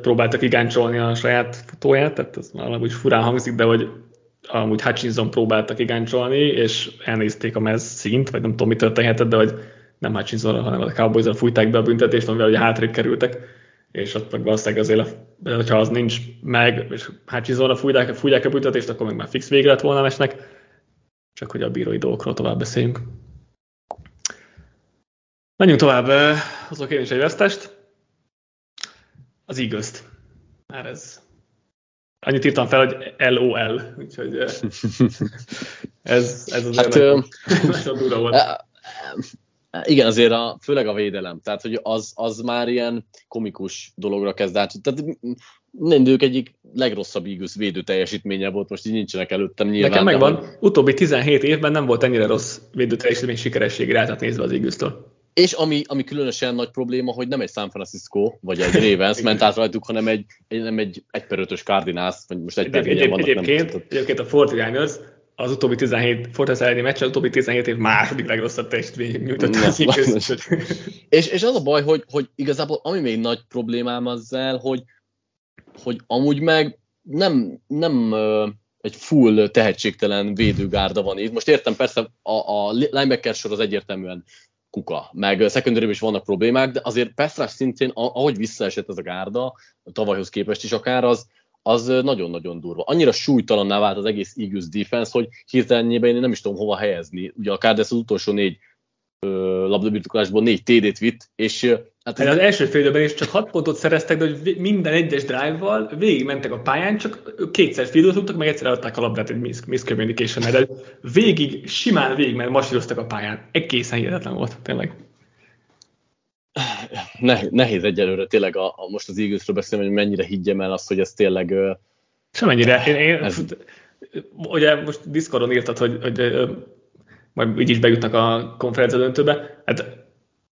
próbáltak igáncsolni a saját futóját, tehát ez már úgy furán hangzik, de hogy amúgy Hutchinson próbáltak igáncsolni, és elnézték a mez szint, vagy nem tudom, mi történhetett, de hogy nem Hutchinsonra, hanem a cowboys fújták be a büntetést, amivel ugye hátrébb kerültek, és ott meg valószínűleg azért, hogyha az nincs meg, és Hutchinsonra fújják, fújják a büntetést, akkor meg már fix vége lett volna mesnek, csak hogy a bírói dolgokról tovább beszéljünk. Menjünk tovább, hozok én is egy vesztest. Az igaz. Már ez Annyit írtam fel, hogy LOL, úgyhogy eh, ez, ez az hát, nagyon, nagyon durva volt. Igen, azért a, főleg a védelem, tehát hogy az, az már ilyen komikus dologra kezd át. Tehát ők egyik legrosszabb Eagles védő teljesítménye volt, most így nincsenek előttem nyilván. Nekem megvan, hogy... utóbbi 17 évben nem volt ennyire rossz védő teljesítmény sikerességre át nézve az eagles -től. És ami, ami különösen nagy probléma, hogy nem egy San Francisco, vagy egy Ravens ment át rajtuk, hanem egy, egy nem egy 1 per 5-ös Cardinals, vagy most egy per egy, vannak. Egyébként, nem, egyébként a 49ers az utóbbi 17, Fortress elleni meccs, az utóbbi 17 év második legrosszabb teljesítmény nyújtott az és, és az a baj, hogy, hogy igazából ami még nagy problémám azzal, hogy, hogy amúgy meg nem, nem egy full tehetségtelen védőgárda van itt. Most értem, persze a, a linebacker sor az egyértelműen kuka. Meg secondary is vannak problémák, de azért Pestrás szintén, ahogy visszaesett ez a gárda, tavalyhoz képest is akár, az, az nagyon-nagyon durva. Annyira súlytalanná vált az egész Eagles defense, hogy hirtelenjében én nem is tudom hova helyezni. Ugye a Cardinals az utolsó négy labdabirtoklásból négy TD-t vitt, és Hát, hát az első félidőben is csak 6 pontot szereztek, de hogy minden egyes drive-val mentek a pályán, csak kétszer félidőt meg egyszer adták a labdát egy miscommunication de végig, simán végig, mert masíroztak a pályán. Egészen hihetetlen volt, tényleg. Ne, nehéz egyelőre tényleg a, a, most az Eaglesről beszélni, hogy mennyire higgyem el azt, hogy ez tényleg... Semennyire. Én, én, ez... Ugye most Discordon írtad, hogy, hogy majd így is bejutnak a konferencia döntőbe. Hát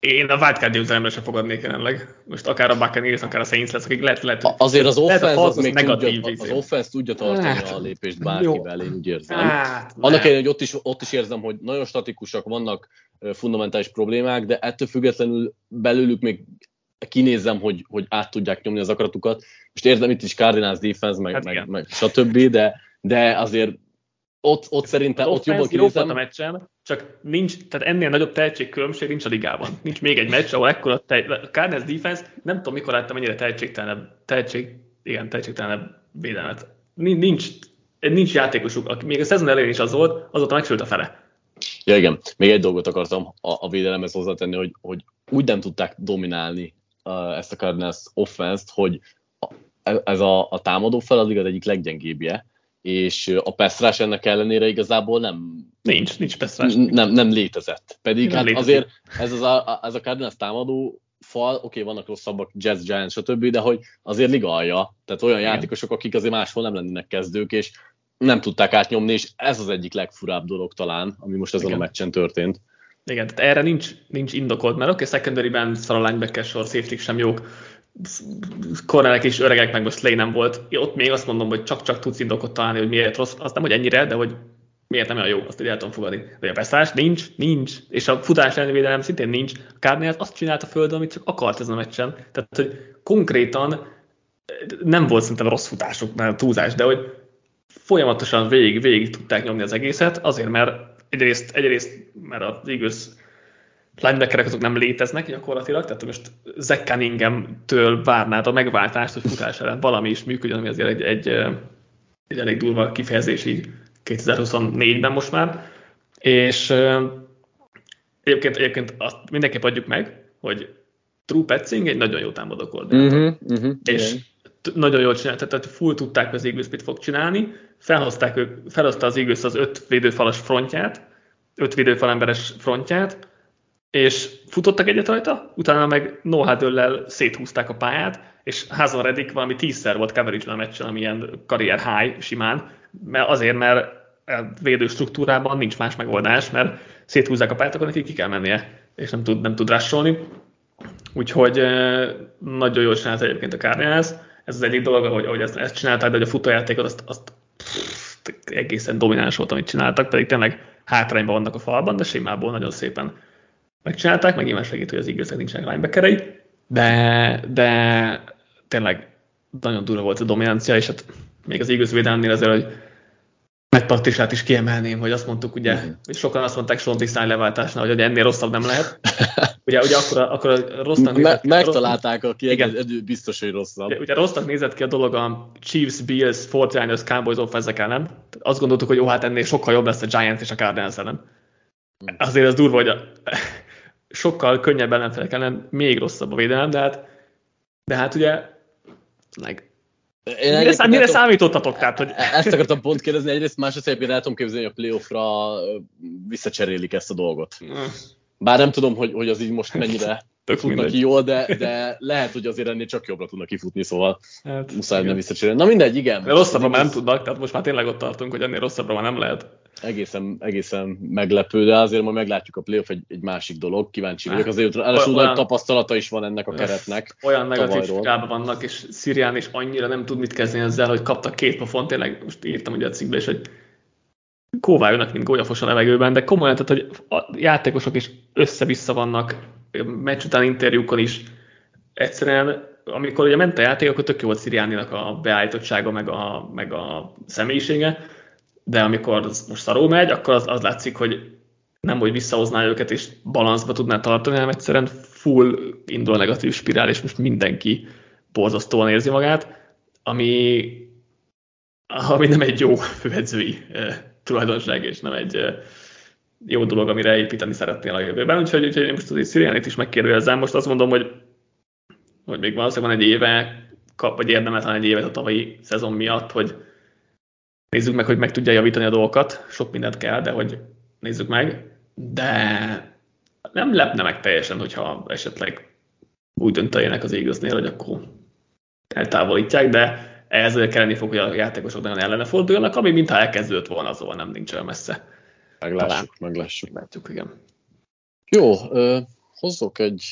én a wildcard győzelemre sem fogadnék jelenleg. Most akár a Buccaneers, akár a Saints lesz, akik lehet, lehet Azért az offense, lehet, az, az még negatív, tudja, az offense tudja tartani hát, a lépést bárkivel, én úgy érzem. Hát, Annak ellenére, hogy ott is, ott is érzem, hogy nagyon statikusak, vannak fundamentális problémák, de ettől függetlenül belőlük még kinézem, hogy, hogy át tudják nyomni az akaratukat. Most értem itt is Cardinals defense, meg, hát meg, meg stb., de, de azért ott, ott szerintem ott jobban kinézem. a meccsen, csak nincs, tehát ennél nagyobb tehetségkülönbség nincs a ligában. Nincs még egy meccs, ahol ekkora te, a Cardinals defense, nem tudom mikor láttam ennyire tehetségtelenebb, tehetség, igen, tehetségtelenebb védelmet. Nincs, nincs játékosuk, még a szezon elején is az volt, azóta megsült a fele. Ja igen, még egy dolgot akartam a, a védelemhez hozzátenni, hogy, hogy úgy nem tudták dominálni uh, ezt a Cardinals offense-t, hogy ez a, a támadó fel az egyik leggyengébbje, és a Pestrás ennek ellenére igazából nem... Nincs, nincs Pestrás. Nem, nem létezett. Pedig nem hát létezik. azért ez, az a, ez a Cardinals támadó fal, oké, okay, vannak rosszabbak, Jazz Giants, stb., de hogy azért liga alja, tehát olyan Igen. játékosok, akik azért máshol nem lennének kezdők, és nem tudták átnyomni, és ez az egyik legfurább dolog talán, ami most ezen Igen. a meccsen történt. Igen, tehát erre nincs, nincs indokolt, mert oké, okay, secondary-ben szar a linebacker sor, safety sem jók, kornerek is öregek, meg most Slay nem volt. Ott még azt mondom, hogy csak-csak tudsz indokot találni, hogy miért rossz, azt nem, hogy ennyire, de hogy miért nem olyan jó, azt így el tudom fogadni. De a beszálás nincs, nincs, és a futás elleni védelem szintén nincs. A Cardinals azt csinált a földön, amit csak akart ezen a meccsen. Tehát, hogy konkrétan nem volt szerintem rossz futások, mert túlzás, de hogy folyamatosan végig, végig tudták nyomni az egészet, azért, mert egyrészt, egyrészt mert az Eagles linebackerek azok nem léteznek gyakorlatilag, tehát most Zach Cunningham-től várnád a megváltást, hogy futás ellen valami is működjön, ami azért egy, egy, egy elég durva kifejezés így 2024-ben most már. És egyébként, egyébként azt mindenképp adjuk meg, hogy True Petzing egy nagyon jó támadó koordinátor. Uh-huh, uh-huh, és igen. nagyon jól csinálta, tehát full tudták, hogy az Eagles mit fog csinálni, felhozták ők, felhozta az Eagles az öt védőfalas frontját, öt védőfalemberes frontját, és futottak egyet rajta, utána meg no huddle széthúzták a pályát, és Házon Reddick valami tízszer volt coverage a meccsen, ami ilyen karrier high simán, mert azért, mert védő struktúrában nincs más megoldás, mert széthúzzák a pályát, akkor neki ki kell mennie, és nem tud, nem tud rásolni. Úgyhogy nagyon jól csinált egyébként a Cardinals. Ez az egyik dolog, ahogy, ahogy ezt, ezt csinálták, de hogy a futójátékot azt, azt pff, egészen domináns volt, amit csináltak, pedig tényleg hátrányban vannak a falban, de simából nagyon szépen megcsinálták, meg nyilván segít, hogy az Eaglesnek nincsenek linebackerei, de, de tényleg nagyon durva volt a dominancia, és hát még az Eagles védelmnél azért, hogy Matt is kiemelném, hogy azt mondtuk, ugye, mm. hogy sokan azt mondták Sean Design leváltásnál, hogy ennél rosszabb nem lehet. Ugye, ugye akkor, a, akkor a rossznak nézett, Me- Megtalálták, aki igen, egy, biztos, hogy rosszabb. Ugye, ugye rossznak nézett ki a dolog a Chiefs, Bills, 49ers, Cowboys offense ellen. Azt gondoltuk, hogy jó, hát ennél sokkal jobb lesz a Giants és a Cardinals ellen. Mm. Azért ez durva, hogy a, sokkal könnyebb ellenfelek ellen még rosszabb a védelem, de hát, de hát ugye meg én mire, szám, mire számítottatok? Tehát, hogy... E- ezt akartam pont kérdezni, egyrészt másrészt egyébként el tudom képzelni, hogy a playoffra visszacserélik ezt a dolgot. Bár nem tudom, hogy, hogy az így most mennyire Tök futnak mindegy. ki jól, de, de lehet, hogy azért ennél csak jobbra tudnak kifutni, szóval hát, muszáj nem visszacserélni. Na mindegy, igen. De rosszabbra már nem tudnak, tehát most már tényleg ott tartunk, hogy ennél rosszabbra már nem lehet. Egészen, egészen meglepő, de azért majd meglátjuk a playoff egy, egy másik dolog, kíváncsi vagyok. Azért ráadásul olyan, tapasztalata is van ennek a keretnek. Olyan negatív spirálban vannak, és Szirián is annyira nem tud mit kezdeni ezzel, hogy kaptak két pofont, tényleg most írtam ugye a cikkbe is, hogy kóváljanak, mint gólyafos a levegőben, de komolyan, tehát hogy a játékosok is össze-vissza vannak, meccs után interjúkon is egyszerűen, amikor ugye ment a játék, akkor tök jó volt Sziriáninak a beállítottsága, meg a, meg a személyisége, de amikor most szarul megy, akkor az, az látszik, hogy nem, hogy visszahozná őket és balanszba tudná tartani, hanem egyszerűen full indul negatív spirál, és most mindenki borzasztóan érzi magát, ami, ami nem egy jó főedzői eh, tulajdonság, és nem egy eh, jó dolog, amire építeni szeretnél a jövőben. Úgyhogy, úgyhogy én most az Sziriánit is megkérdőjelezem. Most azt mondom, hogy, hogy még valószínűleg van egy éve, kap, vagy érdemes egy évet a tavalyi szezon miatt, hogy nézzük meg, hogy meg tudja javítani a dolgokat. Sok mindent kell, de hogy nézzük meg. De nem lepne meg teljesen, hogyha esetleg úgy döntenének az Eaglesnél, hogy akkor eltávolítják, de ehhez kelleni fog, hogy a játékosok nagyon ellene forduljanak, ami mintha elkezdődött volna, azonban nem nincs olyan messze. Meglássuk, Talán. meglássuk. Meglátjuk, igen. Jó, ö, hozzok egy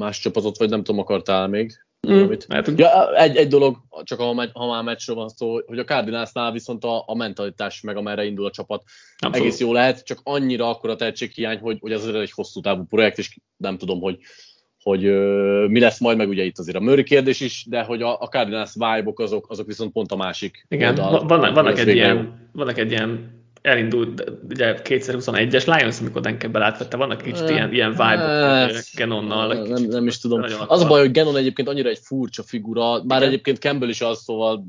más csapatot, vagy nem tudom, akartál még? Mm, ja, egy, egy dolog, csak ha, ha már meccsről van szó, hogy a Cardinalsnál viszont a, a mentalitás meg amerre indul a csapat nem egész jó lehet, csak annyira akkor a tehetséghiány, hogy, hogy ez egy hosszú távú projekt, és nem tudom, hogy hogy ö, mi lesz majd, meg ugye itt azért a Murray kérdés is, de hogy a, a Cardinals vibe azok, azok viszont pont a másik. Igen, oldal, vannak, vannak, egy ilyen, vannak egy ilyen elindult, ugye 2021-es Lions, amikor Denkebbel átvette, vannak kicsit ilyen, ilyen vibe Genonnal. Nem, nem is tudom. Az a baj, hogy Genon egyébként annyira egy furcsa figura, bár Igen. egyébként Campbell is az, szóval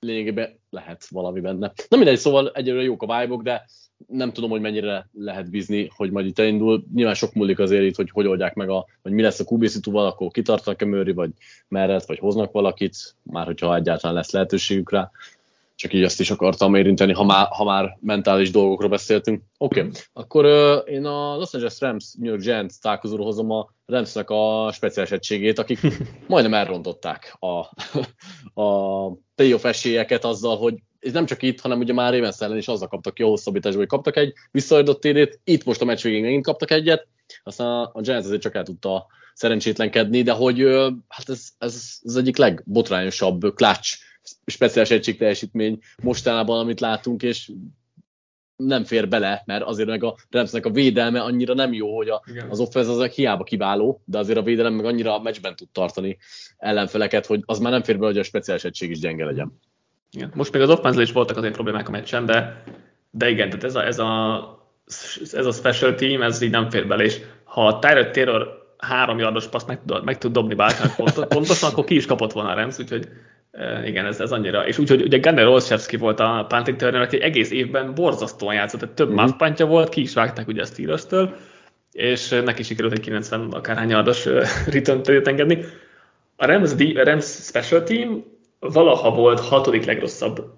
lényegében lehet valami benne. Nem mindegy, szóval egyelőre jók a vibe de nem tudom, hogy mennyire lehet bízni, hogy majd itt elindul. Nyilván sok múlik azért itt, hogy hogy oldják meg, a, hogy mi lesz a QB val akkor kitartanak-e Mőri, vagy merret, vagy hoznak valakit, már hogyha egyáltalán lesz lehetőségük rá. Csak így azt is akartam érinteni, ha már, ha már mentális dolgokról beszéltünk. Oké, okay. akkor uh, én a Los Angeles Rams New York Giants találkozóra hozom a Ramsnek a speciális egységét, akik majdnem elrontották a, a playoff esélyeket azzal, hogy ez nem csak itt, hanem ugye már Ravens ellen is azzal kaptak jó hosszabbításba, hogy kaptak egy visszaadott TD-t, itt most a meccs végén megint kaptak egyet, aztán a Giants azért csak el tudta szerencsétlenkedni, de hogy hát ez, ez az egyik legbotrányosabb clutch speciális egység teljesítmény mostanában, amit látunk, és nem fér bele, mert azért meg a Ramsnek a védelme annyira nem jó, hogy a, az offense az hiába kiváló, de azért a védelem meg annyira a meccsben tud tartani ellenfeleket, hogy az már nem fér bele, hogy a speciális egység is gyenge legyen. Igen. Most még az offense is voltak azért problémák a meccsen, de, de igen, tehát ez a, ez a ez a special team, ez így nem fér bele, és ha a Tyrod Taylor három yardos paszt meg, tud, meg tud dobni bárkinek pontosan, akkor ki is kapott volna a Rams, úgyhogy igen, ez, ez annyira. És úgyhogy ugye Gunnar Olszewski volt a punting turner, aki egész évben borzasztóan játszott, tehát több mm-hmm. puntja volt, ki is vágták ugye a steelers és neki sikerült egy 90 akárhány yardos return engedni. A Rams, a Rams special team valaha volt hatodik legrosszabb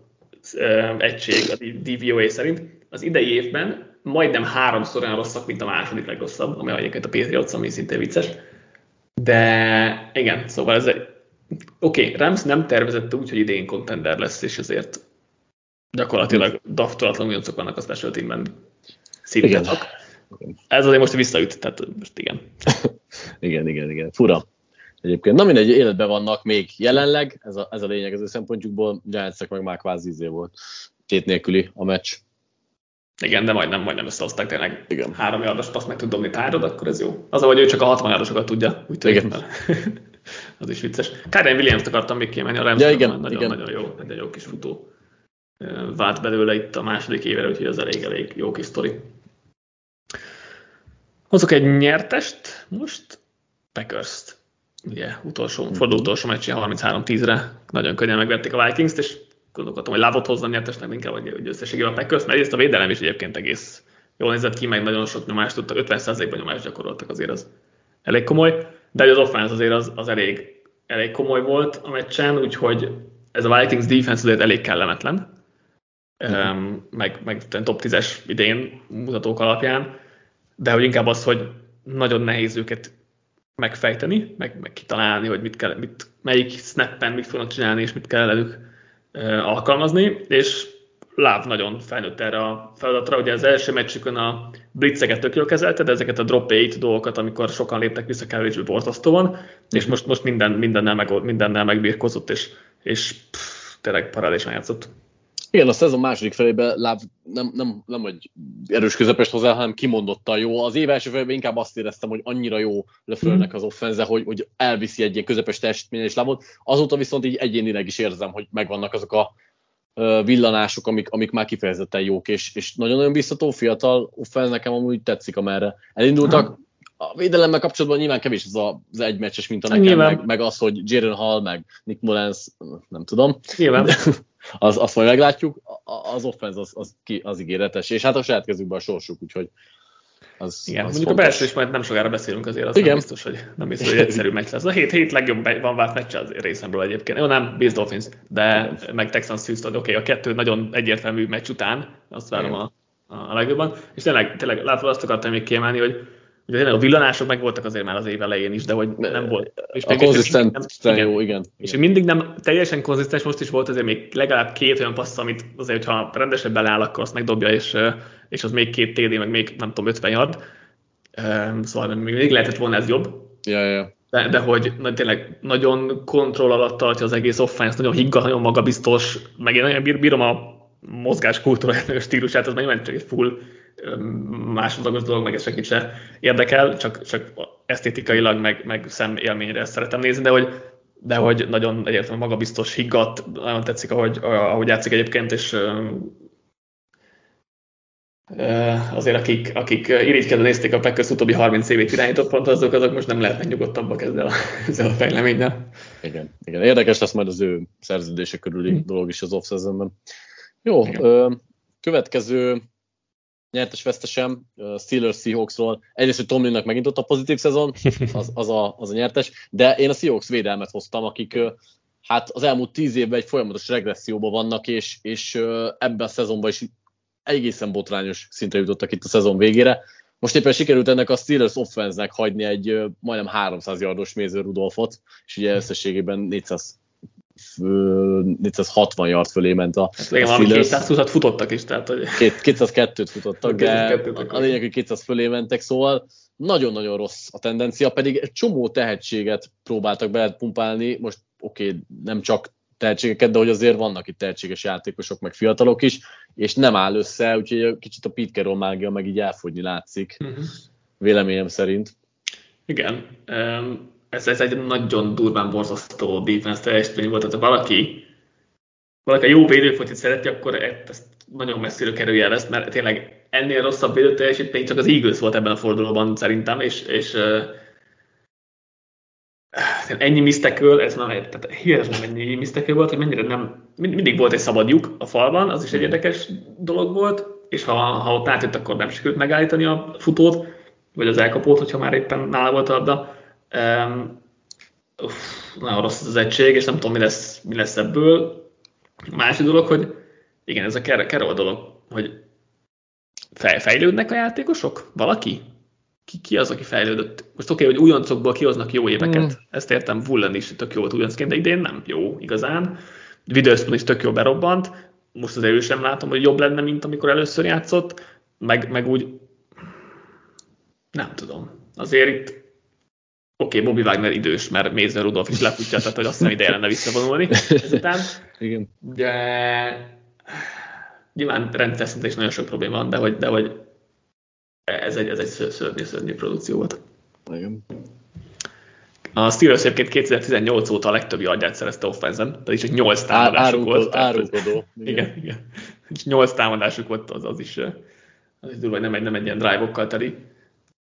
egység a DVOA szerint. Az idei évben majdnem háromszor olyan rosszak, mint a második legrosszabb, ami egyébként a Patriots, ami szintén vicces. De igen, szóval ez egy Oké, okay, Rams nem tervezett úgy, hogy idén contender lesz, és ezért gyakorlatilag daftolatlan újoncok vannak a special teamben Igen. Ez azért most visszaüt, tehát most igen. igen, igen, igen. Fura. Egyébként, na mindegy, életben vannak még jelenleg, ez a, ez a lényeg az ő szempontjukból, Giantsek meg már kvázi izé volt két nélküli a meccs. Igen, de majdnem, majdnem összehozták tényleg. Igen. Három yardos paszt meg tud dobni tárod, akkor ez jó. Az, hogy ő csak a 60 yardosokat tudja, úgy tűnik. az is vicces. Kyren Williams-t akartam még kiemelni, a Rams ja, igen, nagyon, igen. nagyon jó, egy jó kis futó vált belőle itt a második évre, úgyhogy ez elég, elég jó kis sztori. Hozok egy nyertest most, Packers-t. Ugye utolsó, forduló utolsó meccsén 33-10-re nagyon könnyen megvették a Vikings-t, és gondolkodtam, hogy lávot hozzon nyertesnek, inkább hogy összességében a Packers, mert egyrészt a védelem is egyébként egész jól nézett ki, meg nagyon sok nyomást tudtak, 50%-ban nyomást gyakoroltak azért az elég komoly, de az offense azért az, az elég, elég komoly volt a meccsen, úgyhogy ez a Vikings defense azért elég kellemetlen, um, meg, meg top 10-es idén mutatók alapján, de hogy inkább az, hogy nagyon nehéz őket megfejteni, meg, meg kitalálni, hogy mit kell, mit, melyik snappen mit fognak csinálni, és mit kell velük uh, alkalmazni, és Láv nagyon fejlődött erre a feladatra. Ugye az első meccsükön a blitzeket tök jól kezelte, de ezeket a drop 8 dolgokat, amikor sokan léptek vissza kevésbé borzasztóan, és most, most minden, mindennel, meg, mindennel megbírkozott, és, és pff, tényleg parádésan játszott. Igen, a szezon második felében Láv nem, nem, nem egy erős közepes hozzá, hanem kimondottan jó. Az év első felében inkább azt éreztem, hogy annyira jó lefölnek az offenze, hogy, hogy elviszi egy ilyen közepes teljesítményes lábot. Azóta viszont így egyénileg is érzem, hogy megvannak azok a villanások, amik, amik már kifejezetten jók, és, és nagyon-nagyon biztató, fiatal offense nekem amúgy tetszik, amerre elindultak. A védelemmel kapcsolatban nyilván kevés az a, az egy meccses, mint a nekem, meg, meg, az, hogy Jaren Hall, meg Nick Mullens, nem tudom. Nyilván. az, azt majd meglátjuk. Az offense az, az, ki, az ígéretes, és hát a saját kezükben a sorsuk, úgyhogy az, Igen, az mondjuk fontos. a belső is majd nem sokára beszélünk azért, az Igen. nem biztos, hogy nem biztos, hogy egyszerű meccs lesz. A hét, hét legjobb van várt meccs az részemről egyébként. Jó, nem, Bills Dolphins, de meg Texans Houston, oké, okay, a kettő nagyon egyértelmű meccs után, azt várom a, a legjobban. És tényleg, tényleg látod, azt akartam még kiemelni, hogy Ugye tényleg a villanások meg voltak azért már az év elején is, de hogy nem volt. És a konzisztent jó, igen. És igen. mindig nem teljesen konzisztens, most is volt azért még legalább két olyan passz, amit azért, hogyha rendesen beleáll, akkor azt megdobja, és, és az még két TD, meg még nem tudom, 50 yard. Szóval még lehetett volna ez jobb. Ja, ja. De, de hogy na, tényleg nagyon kontroll alatt tartja az egész offense, nagyon higgadt, nagyon magabiztos, meg én nagyon bírom a mozgáskultúra stílusát, az meg csak egy full másodlagos dolog, meg ez senkit se érdekel, csak, csak esztétikailag, meg, meg személményre ezt szeretem nézni, de hogy, de hogy nagyon egyértelműen magabiztos, higgadt, nagyon tetszik, ahogy, ahogy játszik egyébként, és azért akik, akik irigykedve nézték a Packers utóbbi 30 évét irányított pont, azok, azok most nem lehetnek nyugodtabbak ezzel a, ezzel a fejleménnyel. Igen, igen, érdekes lesz majd az ő szerződése körüli mm. dolog is az off -seasonben. Jó, ö, következő nyertes-vesztesem Steelers Seahawksról. Egyrészt, hogy Tomlinnak megint ott a pozitív szezon, az, az, a, az a nyertes, de én a Seahawks védelmet hoztam, akik hát az elmúlt tíz évben egy folyamatos regresszióban vannak, és, és ebben a szezonban is egészen botrányos szintre jutottak itt a szezon végére. Most éppen sikerült ennek a Steelers offense-nek hagyni egy majdnem 300 yardos Méző Rudolfot, és ugye összességében 400 460 yard fölé ment a, hát, a Steelers. 220-at futottak is, tehát hogy... 202-t futottak, de a lényeg, hogy 200 fölé mentek, szóval nagyon-nagyon rossz a tendencia, pedig egy csomó tehetséget próbáltak belepumpálni, most oké, okay, nem csak tehetségeket, de hogy azért vannak itt tehetséges játékosok, meg fiatalok is, és nem áll össze, úgyhogy kicsit a Pete Carroll mágia meg így elfogyni látszik, uh-huh. véleményem szerint. Igen, ez, ez egy nagyon durván borzasztó defense teljesítmény volt, tehát ha valaki, valaki a jó védőfotit szereti, akkor ezt nagyon messziről kerülje el ezt, mert tényleg ennél rosszabb védő teljesítmény csak az Eagles volt ebben a fordulóban szerintem, és, és ennyi misztekül, ez már tehát hihetetlen ennyi misztekül volt, hogy mennyire nem, mindig volt egy szabad lyuk a falban, az is egy érdekes dolog volt, és ha, ha ott átjött, akkor nem sikerült megállítani a futót, vagy az elkapót, hogyha már éppen nála volt a labda. Um, uff, nagyon rossz az egység, és nem tudom, mi lesz, mi lesz ebből. A másik dolog, hogy igen, ez a Carroll dolog, hogy fejlődnek a játékosok? Valaki? Ki, ki az, aki fejlődött? Most oké, okay, hogy újoncokból kihoznak jó éveket, mm. ezt értem, Vullen is tök jó volt újoncként, de idén nem jó igazán. Witherspoon is tök jó berobbant, most azért ő sem látom, hogy jobb lenne, mint amikor először játszott, meg, meg úgy nem tudom. Azért itt oké, okay, Bobby Wagner idős, mert Mézer Rudolf is lefutja, tehát hogy azt hiszem ideje lenne visszavonulni ezután. Igen. De nyilván rendszer is nagyon sok probléma van, de hogy, de hogy ez egy, ez egy szörnyű, szörnyű produkció volt. Igen. A Steelers egyébként 2018 óta a legtöbb yardját szerezte offenzen, de is egy 8 támadásuk volt. Árulkodó. Igen, igen. És 8 támadásuk volt, az, az is, az is durva, nem egy, nem egy ilyen drive-okkal teli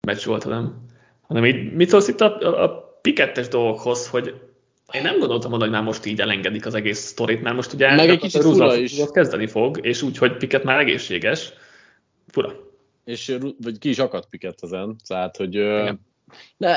meccs volt, hanem, hanem így, mit szólsz itt a, a pikettes dolgokhoz, hogy én nem gondoltam volna, hogy már most így elengedik az egész sztorit, mert most ugye Meg egy kicsit fura is. kezdeni fog, és úgy, hogy Piket már egészséges. Fura és vagy ki is akadt Piket ezen, tehát hogy ne,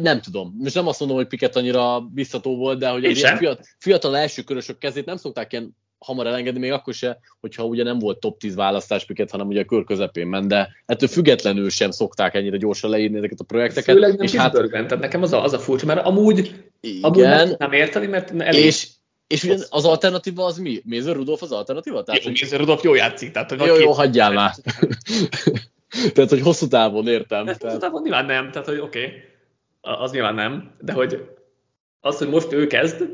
nem tudom. Most nem azt mondom, hogy Piket annyira biztató volt, de hogy egy fiatal, fiatal első körösök kezét nem szokták ilyen hamar elengedni, még akkor se, hogyha ugye nem volt top 10 választás Piket, hanem ugye a kör közepén ment, de ettől függetlenül sem szokták ennyire gyorsan leírni ezeket a projekteket. Főleg nem és hát, tehát nekem az a, az a furcsa, mert amúgy, igen, amúgy nem, nem érteni, mert elég. És, és ugye az alternatíva az mi? Mézer Rudolf az alternatíva? Tehát, jó, Mézer Rudolf jó játszik. Tehát, hogy jó, jó, hagyjál már. tehát, hogy hosszú távon értem. Tehát... Hosszú távon nyilván nem, tehát, hogy oké, okay, az nyilván nem, de hogy az, hogy most ő kezd,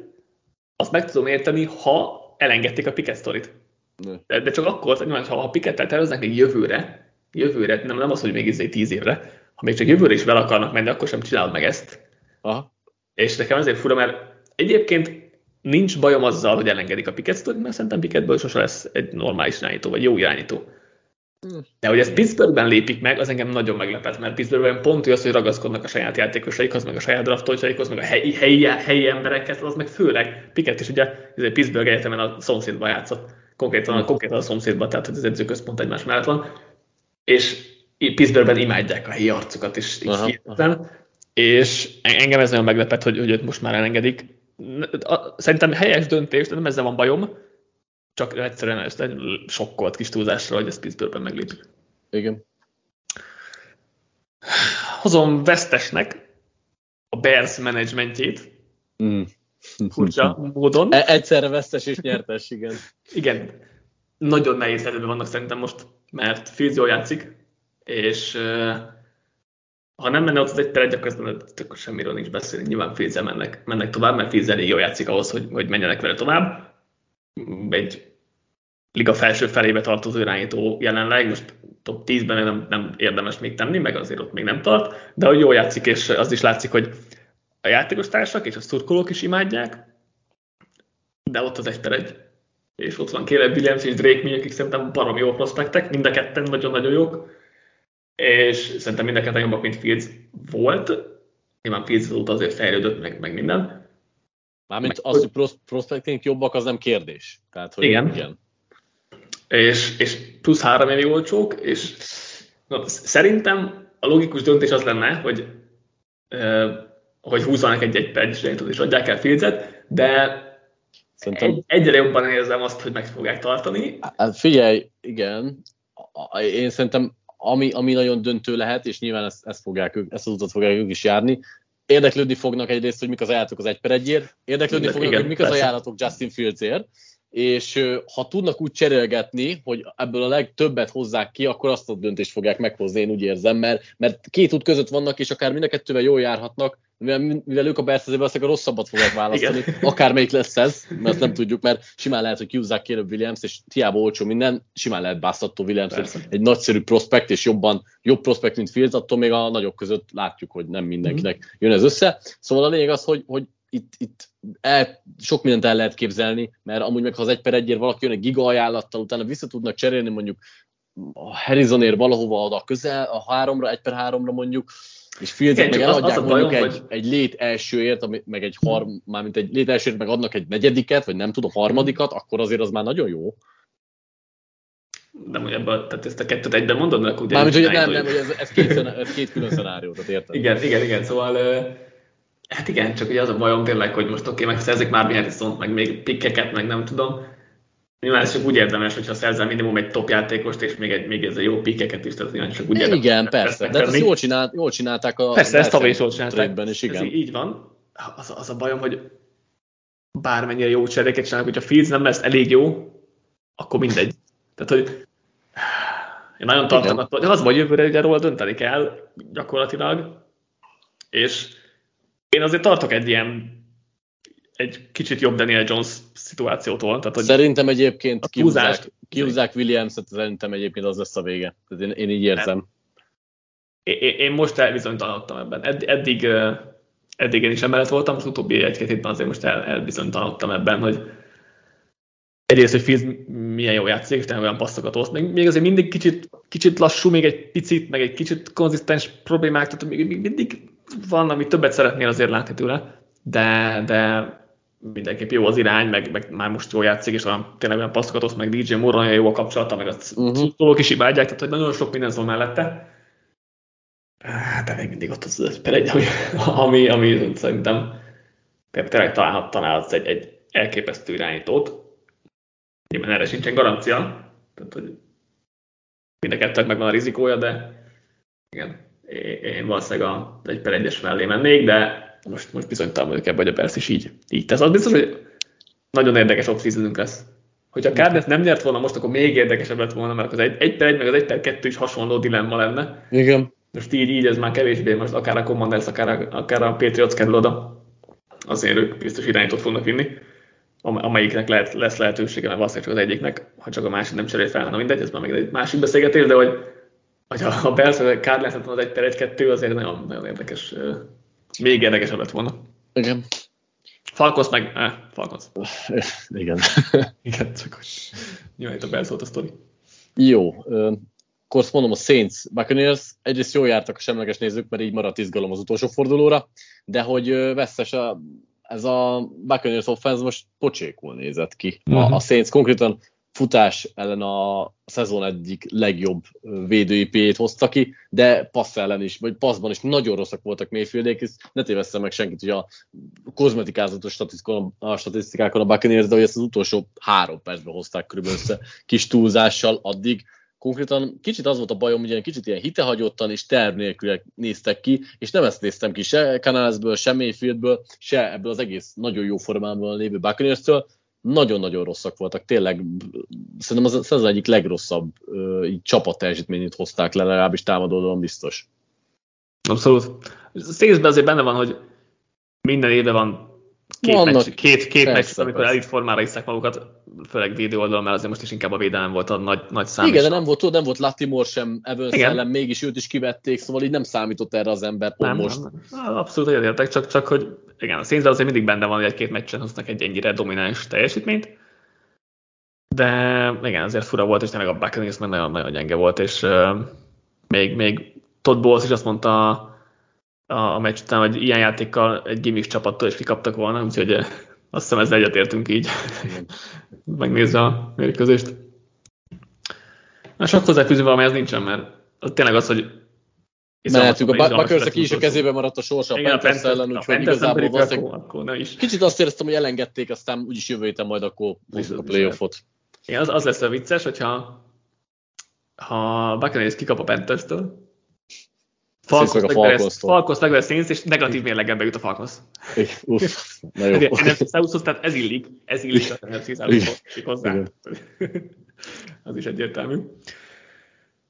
azt meg tudom érteni, ha elengedték a Piket sztorit. De, de, csak akkor, nyilván, ha a Pikettel terveznek még jövőre, jövőre, nem, nem az, hogy még izé tíz évre, ha még csak jövőre is vele akarnak menni, akkor sem csinálod meg ezt. Aha. És nekem ezért fura, mert egyébként nincs bajom azzal, hogy elengedik a Piket sztorit, mert szerintem Piketből sose lesz egy normális irányító, vagy jó irányító. De hogy ezt Pittsburghben lépik meg, az engem nagyon meglepett, mert Pittsburghben pont az, hogy ragaszkodnak a saját játékosaikhoz, meg a saját draftoltjaikhoz, meg a helyi, helyi, helyi emberekhez, az meg főleg Piket is ugye Pittsburgh egyetemen a szomszédban játszott, konkrétan, mm. konkrétan a szomszédban, tehát hogy az edzőközpont egymás mellett van, és Pittsburghben imádják a helyi arcukat is, és engem ez nagyon meglepett, hogy, hogy őt most már elengedik. Szerintem helyes döntés, de nem ezzel van bajom, csak egyszerűen ezt egy sokkolt kis túlzásra, hogy ezt Pittsburghben meglépik. Igen. Hozom vesztesnek a Bears menedzsmentjét. Mm. Furcsa módon. E- egyszerre vesztes és nyertes, igen. igen. Nagyon nehéz helyzetben vannak szerintem most, mert jól játszik, és ha nem menne ott az egy teret, akkor, akkor semmiről nincs beszélni. Nyilván fields mennek, mennek tovább, mert Fields elég jól játszik ahhoz, hogy, hogy menjenek vele tovább egy liga felső felébe tartozó irányító jelenleg, most top 10-ben nem, nem érdemes még tenni, meg azért ott még nem tart, de hogy jól játszik, és az is látszik, hogy a játékos társak és a szurkolók is imádják, de ott az egy per egy. És ott van Caleb Williams és Drake May, akik szerintem baromi jó prospektek, mind a ketten nagyon-nagyon jók, és szerintem mind a ketten jobbak, mint Fields volt. Nyilván Fields azóta azért fejlődött, meg, meg minden. Mármint meg, az, hogy pros- jobbak, az nem kérdés. Tehát, hogy igen. igen. És, és plusz három évi olcsók, és na, szerintem a logikus döntés az lenne, hogy hogy húzzanak egy egy egy és adják el Fieldset, de Szerintem... egy, egyre jobban érzem azt, hogy meg fogják tartani. Hát figyelj, igen, én szerintem ami, ami nagyon döntő lehet, és nyilván ezt, ezt, fogják, ezt az utat fogják ők is járni, érdeklődni fognak egyrészt, hogy mik az ajánlatok az egy per egyért, érdeklődni fognak, igen, hogy mik persze. az ajánlatok Justin Fieldsért, és ha tudnak úgy cserélgetni, hogy ebből a legtöbbet hozzák ki, akkor azt a döntést fogják meghozni, én úgy érzem, mert, mert két út között vannak, és akár mind a kettővel jól járhatnak, mivel, mivel ők a Bears azért a rosszabbat fogják választani, Igen. akármelyik lesz ez, mert azt nem tudjuk, mert simán lehet, hogy kiúzzák Caleb Williams, és hiába olcsó minden, simán lehet básztató Williams, Persze. egy nagyszerű prospekt, és jobban, jobb prospekt, mint Fields, attól még a nagyok között látjuk, hogy nem mindenkinek mm. jön ez össze. Szóval a lényeg az, hogy, hogy itt, itt el, sok mindent el lehet képzelni, mert amúgy meg ha az egy per egyért valaki jön egy giga ajánlattal, utána vissza tudnak cserélni mondjuk a Harrisonért valahova oda közel, a háromra, egy per háromra mondjuk, és Fields meg eladják az, az mondjuk bajom, egy, hogy... egy lét elsőért, meg egy harm, mármint egy lét elsőért, meg adnak egy negyediket, vagy nem tudom, harmadikat, akkor azért az már nagyon jó. Nem, hogy ebben, tehát ezt a kettőt egyben mondod, mert akkor Mármint, hogy nem, nem, hogy ez, ez, két, ez két külön szenárió, tehát érted? Igen, igen, igen, szóval Hát igen, csak ugye az a bajom tényleg, hogy most oké, okay, megszerzik már harrison meg még pikkeket, meg nem tudom. Nyilván csak úgy érdemes, hogyha szerzel minimum egy top játékost, és még, egy, még ez a jó pikkeket is, tehát nyilván csak úgy érdemes. Igen, persze, de ezt jól, csinált, jól csinálták a Persze, ezt tavaly is jól csinálták. Is, igen. Ez így van. Az, az a bajom, hogy bármennyire jó cseréket csinálnak, hogyha Fields nem lesz elég jó, akkor mindegy. Tehát, hogy én nagyon tartom attól, hogy az vagy jövőre ugye róla dönteni kell gyakorlatilag, és én azért tartok egy ilyen egy kicsit jobb Daniel Jones szituációtól. Tehát, hogy szerintem egyébként kiúzák, kiúzák Williams-et, szerintem egyébként az lesz a vége. Tehát én, én így érzem. Én, én most elbizonytalanodtam ebben. Edd, eddig, eddig én is emellett voltam, az utóbbi egy-két hétben azért most el, elbizonytalanodtam ebben, hogy egyrészt, hogy Fields milyen jó játszik, és olyan passzokat oszt. Még, még azért mindig kicsit, kicsit lassú, még egy picit, meg egy kicsit konzisztens problémák, tehát még, még mindig van, ami többet szeretnél azért látni tőle, de, de mindenképp jó az irány, meg, meg már most jól játszik, és olyan, tényleg olyan passzokat oszt, meg DJ Moore olyan jó a kapcsolata, meg a uh-huh. is imádják, tehát hogy nagyon sok minden szól mellette. De még mindig ott az az egy, ami, ami, ami szerintem tényleg találhattanál egy, egy elképesztő irányítót. Nyilván erre sincsen garancia, tehát hogy mind a kettőnek megvan a rizikója, de igen, én valószínűleg a, egy per egyes mellé mennék, de most, most bizonytalan vagyok ebben, hogy a Persz is így, így tesz. Az biztos, hogy nagyon érdekes off lesz. Hogyha Cardinals nem nyert volna most, akkor még érdekesebb lett volna, mert az egy, egy per egy, meg az egy per kettő is hasonló dilemma lenne. Igen. Most így, így ez már kevésbé, most akár a Commanders, akár a, akár a Patriots kerül oda, azért ők biztos irányítót fognak vinni, amelyiknek lehet, lesz lehetősége, mert valószínűleg csak az egyiknek, ha csak a másik nem cserél fel, na mindegy, ez már még egy másik beszélgetés, de hogy, hogy a, a Bears a Cardinals az egy per egy kettő, azért nagyon, nagyon érdekes még érdekesebb lett volna. Igen. Falkos meg... Eh, Falkos. Igen. Igen, csak hogy nyilván itt a belszólt a sztori. Jó. Akkor azt mondom, a Saints Buccaneers egyrészt jól jártak a semleges nézők, mert így maradt izgalom az utolsó fordulóra, de hogy vesztes a, ez a Buccaneers offense most pocsékul nézett ki. Uh-huh. A, mhm. a Saints konkrétan futás ellen a szezon egyik legjobb védőipét hozta ki, de passz ellen is, vagy passzban is nagyon rosszak voltak Mayfieldék, és ne tévesszem meg senkit, hogy a kozmetikázatos statisztikákon a, statisztikákon a Buccaneers, de hogy ezt az utolsó három percben hozták körülbelül össze kis túlzással addig, konkrétan kicsit az volt a bajom, hogy kicsit ilyen hitehagyottan és terv nélkül néztek ki, és nem ezt néztem ki se Canalesből, se Mayfieldből, se ebből az egész nagyon jó formában lévő Buccaneers-től, nagyon-nagyon rosszak voltak, tényleg szerintem az, az egyik legrosszabb uh, csapat hozták le, legalábbis támadódóan biztos. Abszolút. Szészben azért benne van, hogy minden éve van két, Vannak, meccs, két, két meccs, amikor elit formára iszák magukat, főleg védő oldalon, mert azért most is inkább a védelem volt a nagy, nagy szám. Igen, de nem volt, nem volt Latimore sem Evans igen. ellen, mégis őt is kivették, szóval így nem számított erre az ember nem, most. Nem, nem. Abszolút egyetértek, csak, csak hogy igen, a Saints azért mindig benne van, hogy egy-két meccsen hoznak egy ennyire domináns teljesítményt, de igen, azért fura volt, és tényleg a Buccaneers meg nagyon, nagyon gyenge volt, és uh, még, még Todd Bowles is azt mondta a, a meccs után, hogy ilyen játékkal egy gimmicks csapattól is kikaptak volna, úgyhogy azt hiszem ezzel egyetértünk így, megnézve a mérkőzést. Na, sok hozzáfűzni valami, ez nincsen, mert az tényleg az, hogy Mehetünk, a Buckers, aki is a kezében maradt a sorsa a Panthers ellen, úgyhogy igazából valószínűleg akkor, is. kicsit azt éreztem, hogy elengedték, aztán úgyis jövő héten majd akkor a playoffot. Igen, az, az lesz a vicces, hogyha ha Buccaneers kikap a Panthers-től, Falkos meg lesz Saints, és negatív mérlegen bejut a Falkos. Uff, na jó. tehát ez illik, ez illik a NFC hozzá. Az is egyértelmű.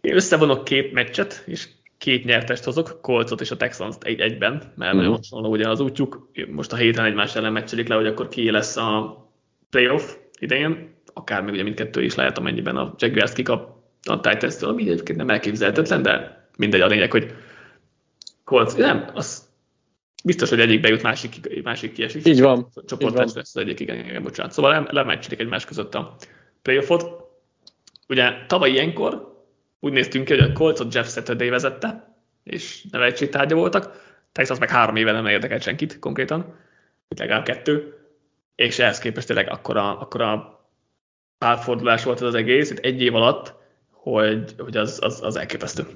Én összevonok két meccset, és két nyertest hozok, Colcot és a Texans egy egyben, mert uh-huh. nagyon hasonló ugye az útjuk. Most a héten egymás ellen meccselik le, hogy akkor ki lesz a playoff idején, akár még ugye mindkettő is lehet, amennyiben a Jaguars kikap a Titans-től, ami egyébként nem elképzelhetetlen, de mindegy a lényeg, hogy Colts, nem, az biztos, hogy egyik bejut, másik, másik kiesik. Így van. Csoportás lesz az egyik, igen, igen, bocsánat. Szóval lemeccselik egymás között a playoffot. Ugye tavaly ilyenkor úgy néztünk ki, hogy a Colts Jeff Saturday vezette, és neveltség voltak. Texas meg három éve nem érdekelt senkit konkrétan, legalább kettő, és ehhez képest tényleg akkora, akkora párfordulás volt ez az egész, itt egy év alatt, hogy, hogy az, az, az elképesztő.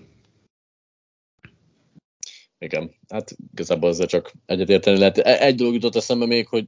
Igen, hát igazából ezzel csak egyetérteni lehet. E, egy dolog jutott eszembe még, hogy